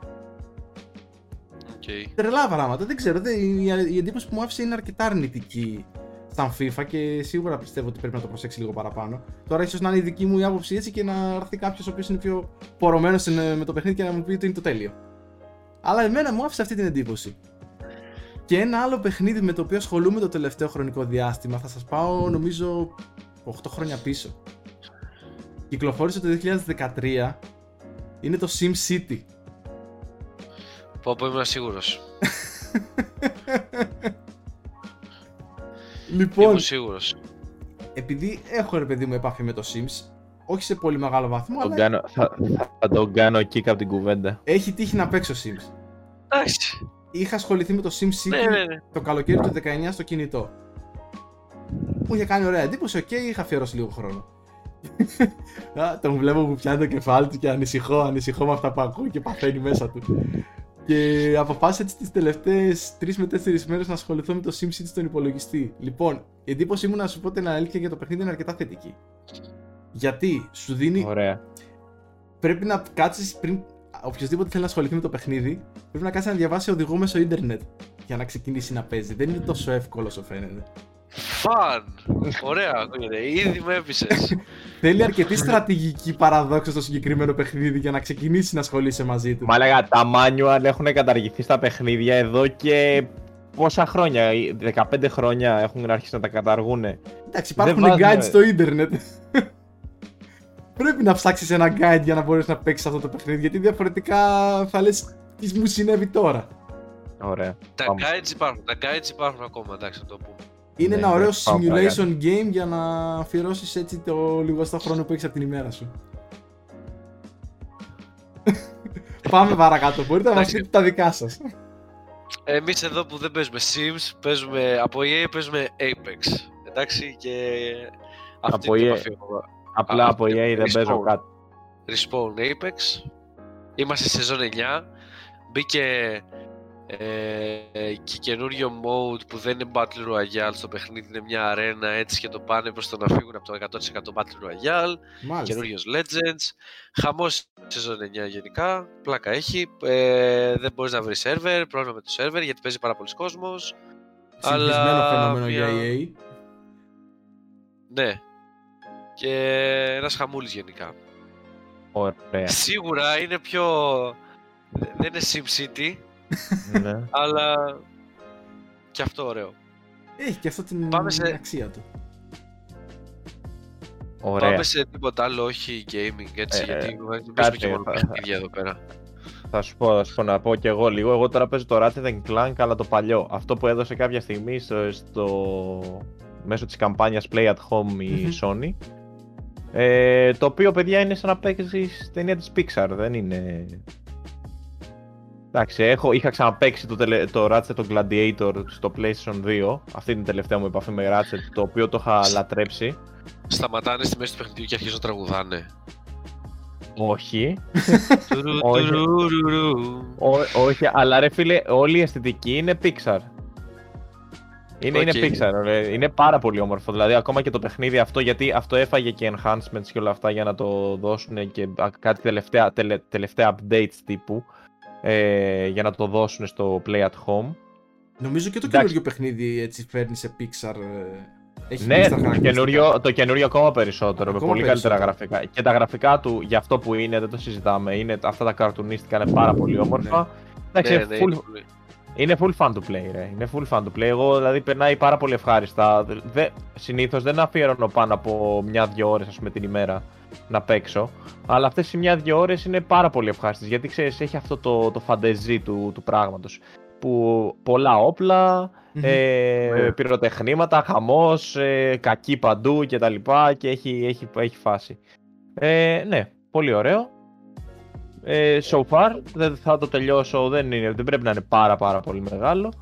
Okay. Τρελά πράγματα, δεν ξέρω. Δεν, η, η εντύπωση που μου άφησε είναι αρκετά αρνητική στα FIFA και σίγουρα πιστεύω ότι πρέπει να το προσέξει λίγο παραπάνω. Τώρα, ίσως να είναι η δική μου η άποψη έτσι και να έρθει κάποιος ο οποίος είναι πιο πορωμένος με το παιχνίδι και να μου πει ότι είναι το τέλειο. Αλλά εμένα μου άφησε αυτή την εντύπωση. Και ένα άλλο παιχνίδι με το οποίο ασχολούμαι το τελευταίο χρονικό διάστημα θα σας πάω νομίζω 8 χρόνια πίσω. Κυκλοφόρησε το 2013. Είναι το Sim City. Πω πω ήμουν σίγουρος. Λοιπόν, Ήμουν σίγουρος. επειδή έχω ρε παιδί μου επαφή με το Sims, όχι σε πολύ μεγάλο βαθμό, Τον αλλά κάνω, θα, θα τον κάνω kick από την κουβέντα. έχει τύχει να παίξω Sims. Εντάξει. Είχα ασχοληθεί με το Sim City Ναι, ναι, ναι. το καλοκαίρι του 19 στο κινητό. Μου είχε κάνει ωραία εντύπωση, οκ, είχα αφιερώσει λίγο χρόνο. Α, τον βλέπω που πιάνει το κεφάλι του και ανησυχώ, ανησυχώ με αυτά που ακούω και παθαίνει μέσα του. Και αποφάσισα έτσι τις τελευταίες 3 με 4 μέρες να ασχοληθώ με το SimCity στον υπολογιστή. Λοιπόν, η εντύπωσή μου να σου πω την αλήθεια για το παιχνίδι είναι αρκετά θετική. Γιατί σου δίνει Ωραία. πρέπει να κάτσεις πριν. Οποιοδήποτε θέλει να ασχοληθεί με το παιχνίδι, πρέπει να κάτσεις να διαβάσει οδηγό μέσω ίντερνετ για να ξεκινήσει να παίζει. Δεν είναι τόσο εύκολο όσο φαίνεται. Φαν! Ωραία, ακούγεται. Ήδη με έπεισες. Θέλει αρκετή στρατηγική παραδόξω στο συγκεκριμένο παιχνίδι για να ξεκινήσει να ασχολείσαι μαζί του. Μα έλεγα, τα manual έχουν καταργηθεί στα παιχνίδια εδώ και πόσα χρόνια, 15 χρόνια έχουν αρχίσει να τα καταργούν. Εντάξει, υπάρχουν δεν βάζουμε- guides στο ίντερνετ. Πρέπει να ψάξεις ένα guide για να μπορέσει να παίξεις αυτό το παιχνίδι. Γιατί διαφορετικά θα λες τι μου συνέβη τώρα. Ωραία. τα Πάμε. guides υπάρχουν, τα guides υπάρχουν ακόμα, εντάξει, να το πούμε. Είναι Ναι, ένα ωραίο ναι, πάω simulation game για να αφιερώσεις έτσι το λιγοστό χρόνο που έχεις από την ημέρα σου. Πάμε παρακάτω. Μπορείτε να μας Εντάξει. πείτε τα δικά σας. Εμείς εδώ που δεν παίζουμε Sims, παίζουμε, από EA παίζουμε Apex. Εντάξει, και αυτή Από είναι η EA. επαφή μου. Απλά Α, από EA δεν respawn. παίζω κάτι. Respawn Apex. Είμαστε σε σεζόν 9. Μπήκε ε, και καινούριο mode που δεν είναι Battle Royale στο παιχνίδι, είναι μια αρένα έτσι και το πάνε προς το να φύγουν από το 100% Battle Royale. Μάλιστα. Καινούριος Legends. Χαμός σεζόν 9 γενικά. Πλάκα έχει. Ε, δεν μπορείς να βρεις server. Πρόβλημα με το server γιατί παίζει πάρα πολλοί κόσμος. Συνηθισμένο αλλά φαινόμενο μια- για EA. Ναι. Και ένας χαμούλης γενικά. Ωραία. Σίγουρα είναι πιο... Δεν είναι SimCity, ναι. αλλά και αυτό ωραίο. Έχει και αυτό την Πάμε σε- αξία του. Ωραία. Πάμε σε τίποτα άλλο, όχι gaming, έτσι, Ε, γιατί δεν παίζουμε κάτι, και μόνο θα- παιχνίδια εδώ πέρα. Θα σου, πω, θα σου πω να πω και εγώ λίγο. Εγώ τώρα παίζω το Ratchet Clank, αλλά το παλιό. Αυτό που έδωσε κάποια στιγμή στο, στο- μέσω της καμπάνιας Play at Home η Μμμ. Sony. Ε, το οποίο, παιδιά, είναι σαν να παίξεις ταινία της Pixar, δεν είναι... Εντάξει, έχω, είχα ξαναπαίξει το, τελε, το Ratchet το Gladiator στο PlayStation 2. Αυτή είναι η τελευταία μου επαφή με Ratchet, το οποίο το είχα λατρέψει. Σταματάνε στη μέση του παιχνιδιού και αρχίζουν να τραγουδάνε. Όχι. Τουρου, Όχι. τουρουρουρου. Ό- όχι, αλλά ρε φίλε, όλη η αισθητική είναι Pixar. Είναι, Οκ. είναι Pixar, ρε. είναι πάρα πολύ όμορφο. Δηλαδή, ακόμα και το παιχνίδι αυτό, γιατί αυτό έφαγε και enhancements και όλα αυτά για να το δώσουν και α, κάτι τελευταία, τελε, τελευταία updates τύπου ε, για να το δώσουν στο Play at Home. Νομίζω και το Εντάξει. καινούργιο παιχνίδι έτσι φέρνει σε Pixar. ε, Έχει Ναι, Pixar το χαρακτηριστικά. καινούριο, το καινούριο ακόμα περισσότερο, με Ακόμα πολύ καλύτερα περισσότερο. γραφικά. Και τα γραφικά του, για αυτό που είναι, δεν το συζητάμε, είναι, αυτά τα καρτουνίστικα είναι πάρα πολύ όμορφα. Εντάξει, Ναι, είναι ναι, full, είναι πολύ. Είναι full fun to play, ρε. Είναι full fun to play. Εγώ δηλαδή περνάει πάρα πολύ ευχάριστα. Δε, συνήθως δεν αφιερώνω πάνω από μια-δυο ώρες ας πούμε την ημέρα να παίξω. Αλλά αυτές οι μια-δυο ώρες είναι πάρα πολύ ευχάριστες. Γιατί ξέρεις, έχει αυτό το, το φαντεζή του, του πράγματος. Που πολλά όπλα, Μμμ. ε, Ναι. πυροτεχνήματα, χαμός, ε, κακή παντού κτλ. Και έχει, έχει, έχει φάση. Ε, ναι, πολύ ωραίο. Ε, so far, δεν θα το τελειώσω, δεν, είναι, δεν πρέπει να είναι πάρα πάρα πολύ μεγάλο.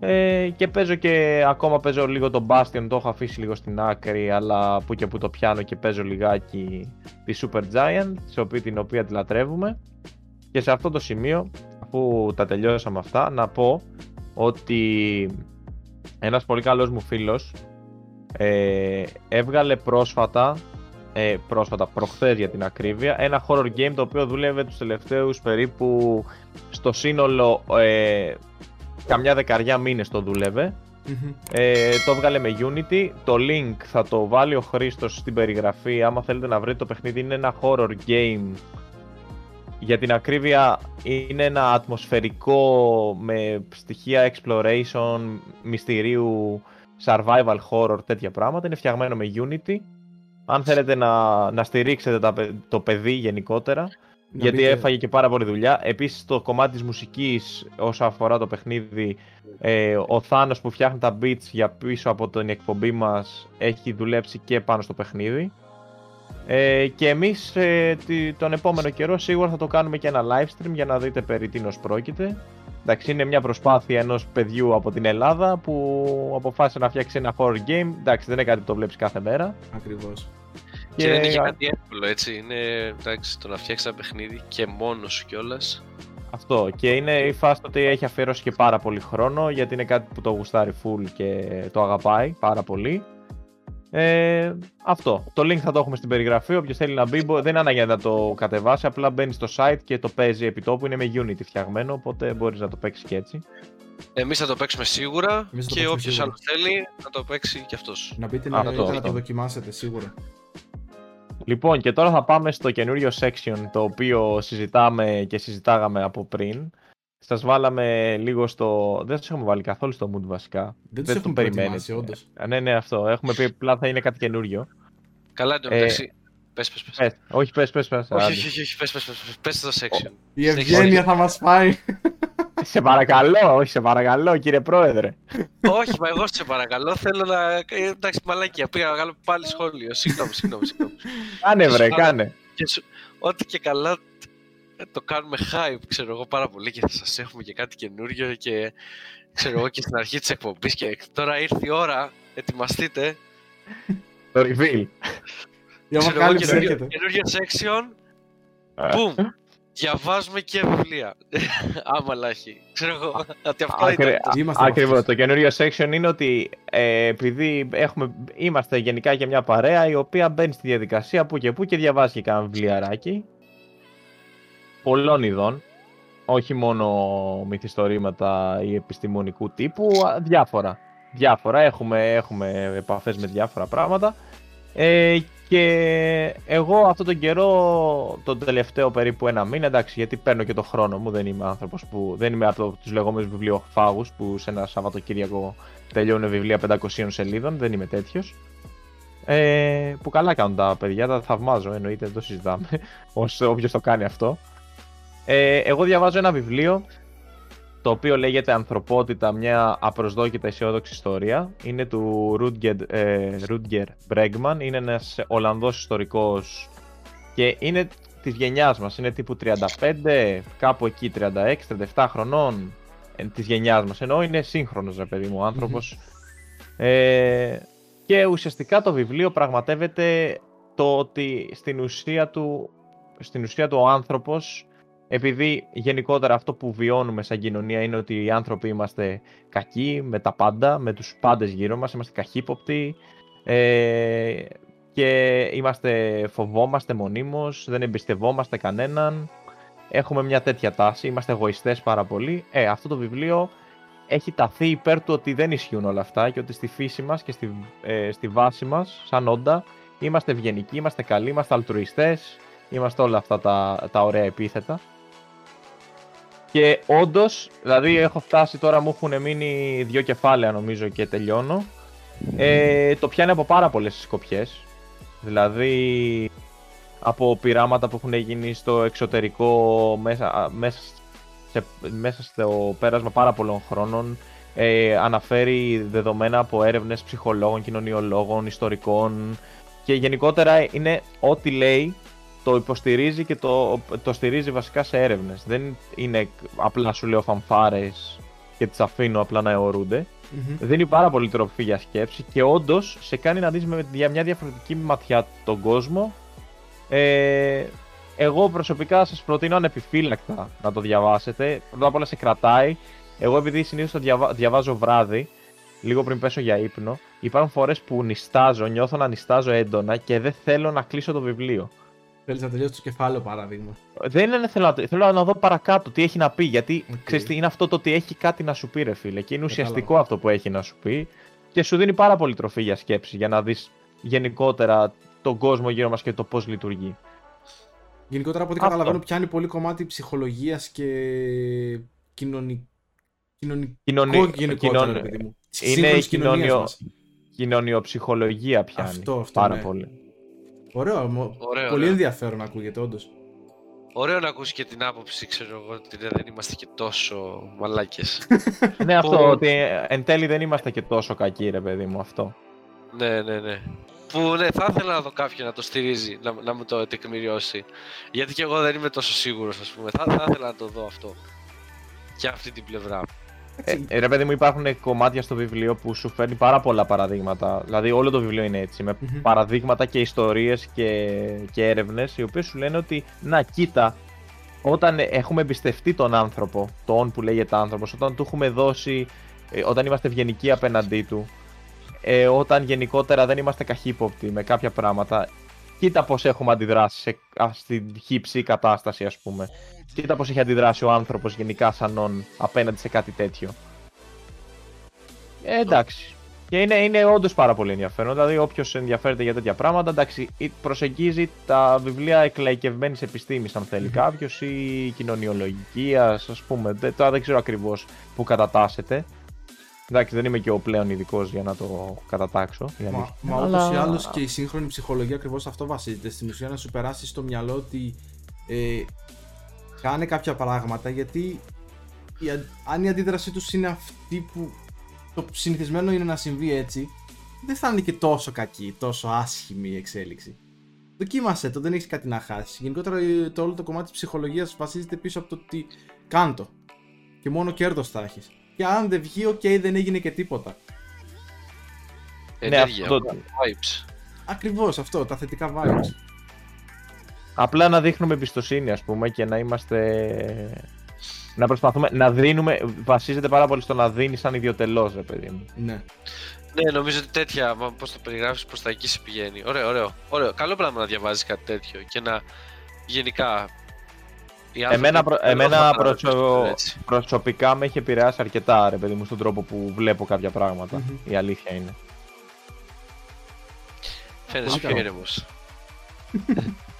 Ε, και παίζω και ακόμα παίζω λίγο το Bastion, το έχω αφήσει λίγο στην άκρη, αλλά που και που το πιάνω και παίζω λιγάκι τη Super Giant, σε οποία, την οποία τη λατρεύουμε. Και σε αυτό το σημείο, αφού τα τελειώσαμε αυτά, να πω ότι ένας πολύ καλός μου φίλος ε, έβγαλε πρόσφατα ε, πρόσφατα, προχθές για την ακρίβεια, ένα horror game το οποίο δούλευε τους τελευταίους περίπου στο σύνολο ε, καμιά δεκαριά μήνες το δούλευε. Μμμ. Ε, το έβγαλε με Unity. Το link θα το βάλει ο Χρήστος στην περιγραφή. Άμα θέλετε να βρείτε το παιχνίδι, είναι ένα horror game. Για την ακρίβεια, είναι ένα ατμοσφαιρικό με στοιχεία exploration, μυστηρίου, survival horror, τέτοια πράγματα. Είναι φτιαγμένο με Unity. Αν θέλετε να, να στηρίξετε τα, παι- το παιδί γενικότερα, Να γιατί μπείτε- έφαγε και πάρα πολλή δουλειά. Επίσης το κομμάτι της μουσικής όσο αφορά το παιχνίδι, ε, ο Θάνος που φτιάχνει τα beats για πίσω από την εκπομπή μας έχει δουλέψει και πάνω στο παιχνίδι. Ε, και εμείς ε, τη- τον επόμενο καιρό σίγουρα θα το κάνουμε και ένα live stream για να δείτε περί τίνος πρόκειται. Εντάξει, είναι μια προσπάθεια ενός παιδιού από την Ελλάδα που αποφάσισε να φτιάξει ένα horror game. Εντάξει, δεν είναι κάτι που το βλέπεις κάθε μέρα. Ακριβώς. Και δεν είναι και κάτι εύκολο, έτσι. Είναι εντάξει, το να φτιάξεις ένα παιχνίδι και μόνος σου κιόλας. Αυτό. Και είναι η φάση ότι έχει αφιερώσει και πάρα πολύ χρόνο γιατί είναι κάτι που το γουστάρει full και το αγαπάει πάρα πολύ. Ε, αυτό. Το link θα το έχουμε στην περιγραφή. Όποιος θέλει να μπει, μπο- δεν είναι ανάγκη να το κατεβάσει. Απλά μπαίνει στο site και το παίζει επί τόπου. Είναι με Unity φτιαγμένο, οπότε μπορείς να το παίξεις και έτσι. Εμείς θα το παίξουμε σίγουρα Εμείς θα το και παίξουμε όποιος σίγουρα. άλλος θέλει να το παίξει κι αυτός. Να μπείτε να, Αυτό, είτε να αυτό. το δοκιμάσετε σίγουρα. Λοιπόν, και τώρα θα πάμε στο καινούριο section το οποίο συζητάμε και συζητάγαμε από πριν. Σας βάλαμε λίγο στο. Δεν σας έχουμε βάλει καθόλου στο mood βασικά. Δεν τους το έχουμε περιμένετε. προετοιμάσει, όντως. Α, Ναι, ναι, αυτό. Έχουμε πει απλά θα είναι κάτι καινούριο. Καλά, εν τω Ε, μεταξύ. Πες, πες, πες. Πες, όχι, πες, πες, πες. Όχι, άντε. όχι, όχι, όχι, πες, πες, πες, πες το section. Η ευγένεια θα μας φάει. Σε παρακαλώ, όχι, σε παρακαλώ, κύριε Πρόεδρε. όχι, μα εγώ σε παρακαλώ, θέλω να... ε, Εντάξει, μαλακία, πήγα να κάνω πάλι σχόλιο. Συγγνώμη, συγγνώμη, συγγνώμη. Κάνε, βρε, Συγγνώμη. κάνε. Και σου- Ό,τι και καλά ε, το κάνουμε hype, ξέρω εγώ πάρα πολύ και θα σας έχουμε και κάτι καινούριο και ξέρω εγώ και στην αρχή της εκπομπής και τώρα ήρθε η ώρα, ετοιμαστείτε. Το reveal. Η Ξέρω εγώ, αποκάλυψη καινούριο, έρχεται. καινούριο section, boom, διαβάζουμε και βιβλία. Άμα έχει. Ξέρω εγώ, ότι αυτό Άκρη- ήταν. Είμαστε Ακριβώς. αυτούς. Το καινούριο section είναι ότι ε, επειδή έχουμε, είμαστε γενικά και μια παρέα η οποία μπαίνει στη διαδικασία που και που και διαβάζει και κάνα βιβλιαράκι πολλών ειδών. Όχι μόνο μυθιστορήματα ή επιστημονικού τύπου, α, διάφορα. Διάφορα. Έχουμε, έχουμε επαφές με διάφορα πράγματα. Ε, και εγώ αυτόν τον καιρό, τον τελευταίο περίπου ένα μήνα, εντάξει, γιατί παίρνω και το χρόνο μου, δεν είμαι άνθρωπος που, δεν είμαι από τους λεγόμενους βιβλιοφάγους που σε ένα Σαββατοκύριακο τελειώνουν βιβλία 500 σελίδων, δεν είμαι τέτοιος. Ε, που καλά κάνουν τα παιδιά, τα θαυμάζω, εννοείται, δεν το συζητάμε, ως όποιος το κάνει αυτό. Ε, εγώ διαβάζω ένα βιβλίο το οποίο λέγεται Ανθρωπότητα, μια απροσδόκητα αισιόδοξη ιστορία. Είναι του Rutger, ε, Rutger Bregman, είναι ένας Ολλανδός ιστορικός και είναι της γενιάς μας. Είναι τύπου 35, κάπου εκεί 36-37 χρονών ε, της γενιάς μας. Ενώ είναι σύγχρονος, ρε παιδί μου, ο ανθρωπος Ε, και ουσιαστικά το βιβλίο πραγματεύεται το ότι στην ουσία του, στην ουσία του ο άνθρωπος επειδή γενικότερα αυτό που βιώνουμε σαν κοινωνία είναι ότι οι άνθρωποι είμαστε κακοί με τα πάντα, με τους πάντες γύρω μας, είμαστε καχύποπτοι ε, και είμαστε, φοβόμαστε μονίμως, δεν εμπιστευόμαστε κανέναν, έχουμε μια τέτοια τάση, είμαστε εγωιστές πάρα πολύ. Ε, αυτό το βιβλίο έχει ταθεί υπέρ του ότι δεν ισχύουν όλα αυτά και ότι στη φύση μας και στη, ε, στη βάση μας, σαν όντα, είμαστε ευγενικοί, είμαστε καλοί, είμαστε αλτρουιστές, είμαστε όλα αυτά τα, τα ωραία επίθετα. Και όντως, δηλαδή έχω φτάσει τώρα, μου έχουν μείνει δύο κεφάλαια νομίζω και τελειώνω. Ε, το πιάνει από πάρα πολλές σκοπιέ. Δηλαδή από πειράματα που έχουν γίνει στο εξωτερικό μέσα, μέσα, σε, μέσα στο πέρασμα πάρα πολλών χρόνων. Ε, αναφέρει δεδομένα από έρευνες ψυχολόγων, κοινωνιολόγων, ιστορικών και γενικότερα είναι ό,τι λέει το υποστηρίζει και το, το στηρίζει βασικά σε έρευνες. Δεν είναι απλά σου λέω φανφάρες και τις αφήνω απλά να αιωρούνται. Mm-hmm. Δίνει πάρα πολύ τροφή για σκέψη και όντως σε κάνει να δεις με μια διαφορετική ματιά τον κόσμο. Ε, εγώ προσωπικά σας προτείνω ανεπιφύλακτα να το διαβάσετε. Πρώτα απ' όλα σε κρατάει. Εγώ επειδή συνήθως το διαβα... διαβάζω βράδυ, λίγο πριν πέσω για ύπνο, υπάρχουν φορές που νιστάζω, νιώθω να νιστάζω έντονα και δεν θέλω να κλείσω το βιβλίο. Θέλεις να τελειώσει το κεφάλαιο, παράδειγμα. Δεν είναι θέλω να, θέλω να δω παρακάτω τι έχει να πει. Γιατί okay. ξέρεις τι είναι αυτό το ότι έχει κάτι να σου πει, ρε φίλε. Και είναι ουσιαστικό αυτό που έχει να σου πει. Και σου δίνει πάρα πολύ τροφή για σκέψη, για να δεις γενικότερα τον κόσμο γύρω μας και το πώς λειτουργεί. Γενικότερα από ό,τι καταλαβαίνω, πιάνει πολύ κομμάτι ψυχολογίας και κοινωνικό. Κοινωνικό γενικότερα, παιδί μου. Είναι κοινωνιο... κοινωνιοψυχολογία πιάνει αυτό, αυτό, πάρα ναι. πολύ. Ωραίο, Ωραίο πολύ ναι. ενδιαφέρον να ακούγεται όντως. Ωραίο να ακούσει και την άποψη, ξέρω εγώ, ότι δεν είμαστε και τόσο μαλάκες. ναι, αυτό, ότι εν τέλει δεν είμαστε και τόσο κακοί, ρε παιδί μου, αυτό. Ναι, ναι, ναι. Που ναι, θα ήθελα να δω κάποιον να το στηρίζει, να, να μου το τεκμηριώσει. Γιατί και εγώ δεν είμαι τόσο σίγουρος, ας πούμε. Θα, θα ήθελα να το δω αυτό. Και αυτή την πλευρά. Ε, ε, ρε παιδί μου, υπάρχουν κομμάτια στο βιβλίο που σου φέρνει πάρα πολλά παραδείγματα. Δηλαδή, όλο το βιβλίο είναι έτσι. Με παραδείγματα και ιστορίες και, και έρευνες, οι οποίες σου λένε ότι, να, κοίτα, όταν έχουμε εμπιστευτεί τον άνθρωπο, τον που λέγεται άνθρωπος, όταν του έχουμε δώσει, ε, όταν είμαστε ευγενικοί απέναντί του, ε, όταν γενικότερα δεν είμαστε καχύποπτοι με κάποια πράγματα, κοίτα πώς έχουμε αντιδράσει σε, στην χύψη κατάσταση, ας πούμε. Κοίτα πώς έχει αντιδράσει ο άνθρωπος γενικά σαν όν απέναντι σε κάτι τέτοιο. Ε, εντάξει. Και είναι, είναι όντως πάρα πολύ ενδιαφέρον. Δηλαδή, όποιος ενδιαφέρεται για τέτοια πράγματα, εντάξει, προσεγγίζει τα βιβλία εκλαϊκευμένης επιστήμης, αν θέλει κάποιος, ή κοινωνιολογική, ας πούμε. Τώρα δεν ξέρω ακριβώς που κατατάσσεται. Εντάξει, δεν είμαι και ο πλέον ειδικός για να το κατατάξω. Μα, μα ούτω ή άλλως και η σύγχρονη ψυχολογία ακριβώς αυτό βασίζεται. Στην ουσία να σου περάσει στο μυαλό ότι ε, κάνε κάποια πράγματα γιατί η, αν η αντίδρασή τους είναι αυτή που το συνηθισμένο είναι να συμβεί έτσι, δεν θα είναι και τόσο κακή, τόσο άσχημη η εξέλιξη. Δοκίμασε το, δεν έχεις κάτι να χάσεις. Γενικότερα το όλο το κομμάτι της ψυχολογίας βασίζεται πίσω από το ότι κάντο. Και μόνο κέρδος θα έχεις. Και αν δεν βγει, OK, okay, δεν έγινε και τίποτα. Ενέργεια, ναι, αυτό... vibes. Ακριβώς αυτό, τα θετικά vibes. Απλά να δείχνουμε εμπιστοσύνη, ας πούμε, και να είμαστε... Να προσπαθούμε να δίνουμε, βασίζεται πάρα πολύ στο να δίνεις σαν ιδιωτελώς, ρε παιδί μου. Ναι. Ναι, νομίζω ότι τέτοια, πώς το περιγράφεις, προς τα εκεί σε πηγαίνει. Ωραίο, ωραίο, ωραίο. Καλό πράγμα να διαβάζεις κάτι τέτοιο και να γενικά Εμένα, προ, εμένα προσω... προσωπικά με έχει επηρεάσει αρκετά ρε παιδί μου στον τρόπο που βλέπω κάποια Η αλήθεια είναι. Φαίνεσαι πιο ήρεμος.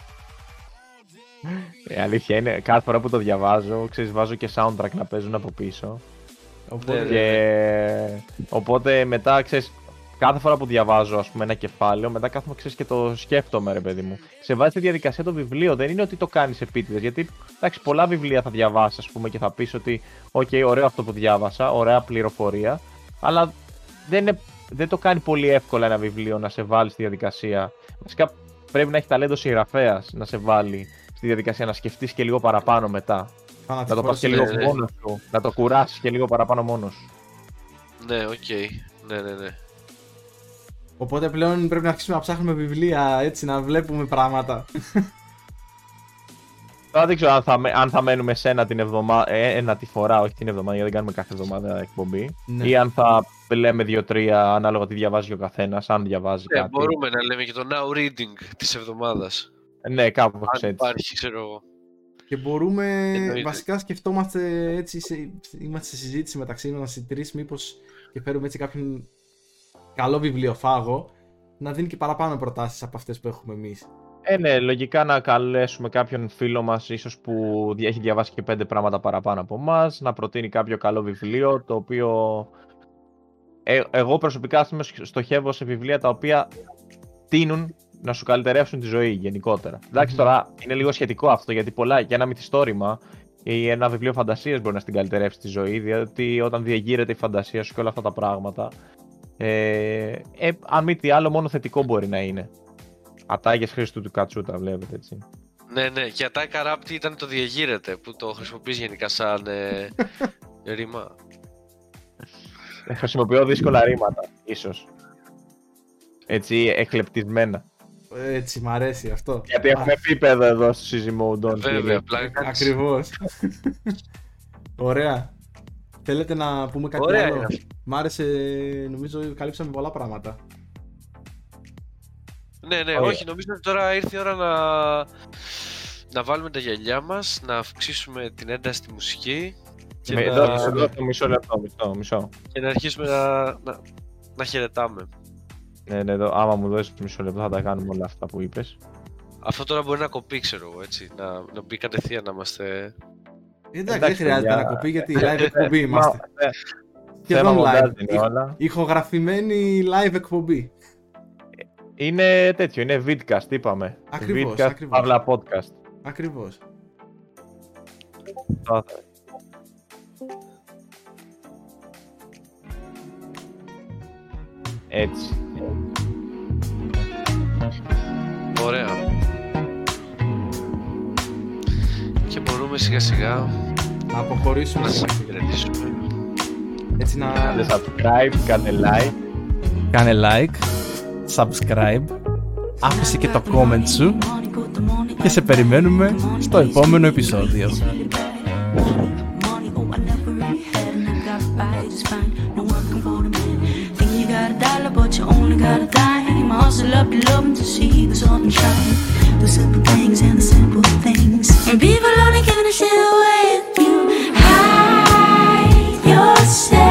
Η αλήθεια είναι, κάθε φορά που το διαβάζω, ξέρεις, βάζω και soundtrack να παίζουν από πίσω. Οπότε, ναι, και... Ναι, ναι. Οπότε μετά, ξέρεις, κάθε φορά που διαβάζω ας πούμε, ένα κεφάλαιο, μετά κάθομαι ξέρεις, και το σκέφτομαι, ρε παιδί μου. Σε βάζει τη διαδικασία το βιβλίο, δεν είναι ότι το κάνεις επίτηδες. Γιατί εντάξει, πολλά βιβλία θα διαβάσεις, ας πούμε, και θα πεις ότι, OK, ωραίο αυτό που διάβασα, ωραία πληροφορία, αλλά δεν, είναι, δεν το κάνει πολύ εύκολα ένα βιβλίο να σε βάλει στη διαδικασία. Βασικά πρέπει να έχει ταλέντο συγγραφέας να σε βάλει στη τη διαδικασία να σκεφτείς και λίγο παραπάνω μετά. Να το Φανατικός πας και είναι. λίγο ναι. μόνος σου. Να το κουράσει και λίγο παραπάνω μόνος σου. Ναι, οκ. Ναι, ναι, ναι. Οπότε πλέον πρέπει να αρχίσουμε να ψάχνουμε βιβλία έτσι να βλέπουμε πράγματα. Τώρα δεν ξέρω αν θα, με- αν θα μένουμε σε ένα την εβδομάδα, ε, ένα τη φορά, όχι την εβδομάδα, γιατί δεν κάνουμε κάθε εβδομάδα εκπομπή. Ναι. Ή αν θα λέμε δύο-τρία ανάλογα τι διαβάζει ο καθένας, αν διαβάζει Ναι, κάτι. μπορούμε να λέμε και το now reading της εβδομάδας. Ναι, κάπως Αν έτσι. υπάρχει, ξέρω εγώ. Και μπορούμε, Εννοείται. βασικά σκεφτόμαστε έτσι, σε, είμαστε σε συζήτηση μεταξύ μας οι τρεις, μήπως και φέρουμε έτσι κάποιον καλό βιβλιοφάγο να δίνει και παραπάνω προτάσεις από αυτές που έχουμε εμείς. Ε, ναι, λογικά να καλέσουμε κάποιον φίλο μας, ίσως που δι- έχει διαβάσει και πέντε πράγματα παραπάνω από εμά, να προτείνει κάποιο καλό βιβλίο, το οποίο. Ε, εγώ προσωπικά ας πούμε, στοχεύω σε βιβλία τα οποία τείνουν να σου καλυτερεύσουν τη ζωή γενικότερα. Εντάξει, Μμμ. τώρα είναι λίγο σχετικό αυτό γιατί πολλά για ένα μυθιστόρημα ή ένα βιβλίο φαντασίας μπορεί να στην καλυτερεύσει τη ζωή, διότι όταν διαγείρεται η φαντασία σου και όλα αυτά τα πράγματα. Ε, ε, αν μη τι άλλο, μόνο θετικό μπορεί να είναι. Ατάγες Χρήστου του Κατσούτα, βλέπετε έτσι. Ναι, ναι. Και ατάκα ράπτη ήταν το διαγείρεται που το χρησιμοποιείς γενικά σαν ε, ρήμα. Ε, Χρησιμοποιώ δύσκολα ρήματα, ίσως. Έτσι, εκλεπτισμένα. Έτσι, μ' αρέσει αυτό. Γιατί έχουμε επίπεδο εδώ στο Easy Mode On. Βέβαια, απλά Ακριβώς. Ωραία. Θέλετε να πούμε κάτι Ωραία άλλο; είναι αυτό. Μ' άρεσε, νομίζω καλύψαμε πολλά πράγματα. Ναι, ναι, Ωραία. όχι, νομίζω ότι τώρα ήρθε η ώρα να, να βάλουμε τα γυαλιά μας, να αυξήσουμε την ένταση στη μουσική και, Με, να, εδώ, εδώ, το μισό λεπτό, μισό, μισό. και να αρχίσουμε να, να, να χαιρετάμε. Ναι, ναι, εδώ, άμα μου δώσεις μισό λεπτό θα τα κάνουμε όλα αυτά που είπες. Αυτό τώρα μπορεί να κοπεί, ξέρω εγώ, έτσι, να, να μπει κατευθείαν να είμαστε... Εντάξει, δεν Εντάξει, χρειάζεται παιδιά. να κοπεί γιατί live εκπομπή είμαστε. Μα, ε, Σχεδόν θέμα μοντάζ live. είναι όλα. Ηχογραφημένη live εκπομπή. Είναι τέτοιο, είναι vidcast, είπαμε. Ακριβώς, vidcast, ακριβώς. παύλα podcast. Ακριβώς. Έτσι. Ωραία. Και μπορούμε σιγά σιγά Να αποχωρήσουμε. να σας χαιρετήσουμε. Έτσι να... Κάντε subscribe, κάντε like. Κάνε like, subscribe, άφησε και το comment σου και σε περιμένουμε στο επόμενο επεισόδιο. Hustle up loving to see the sun shine. The simple things and the simple things. And people only gonna share with you. Hide yourself.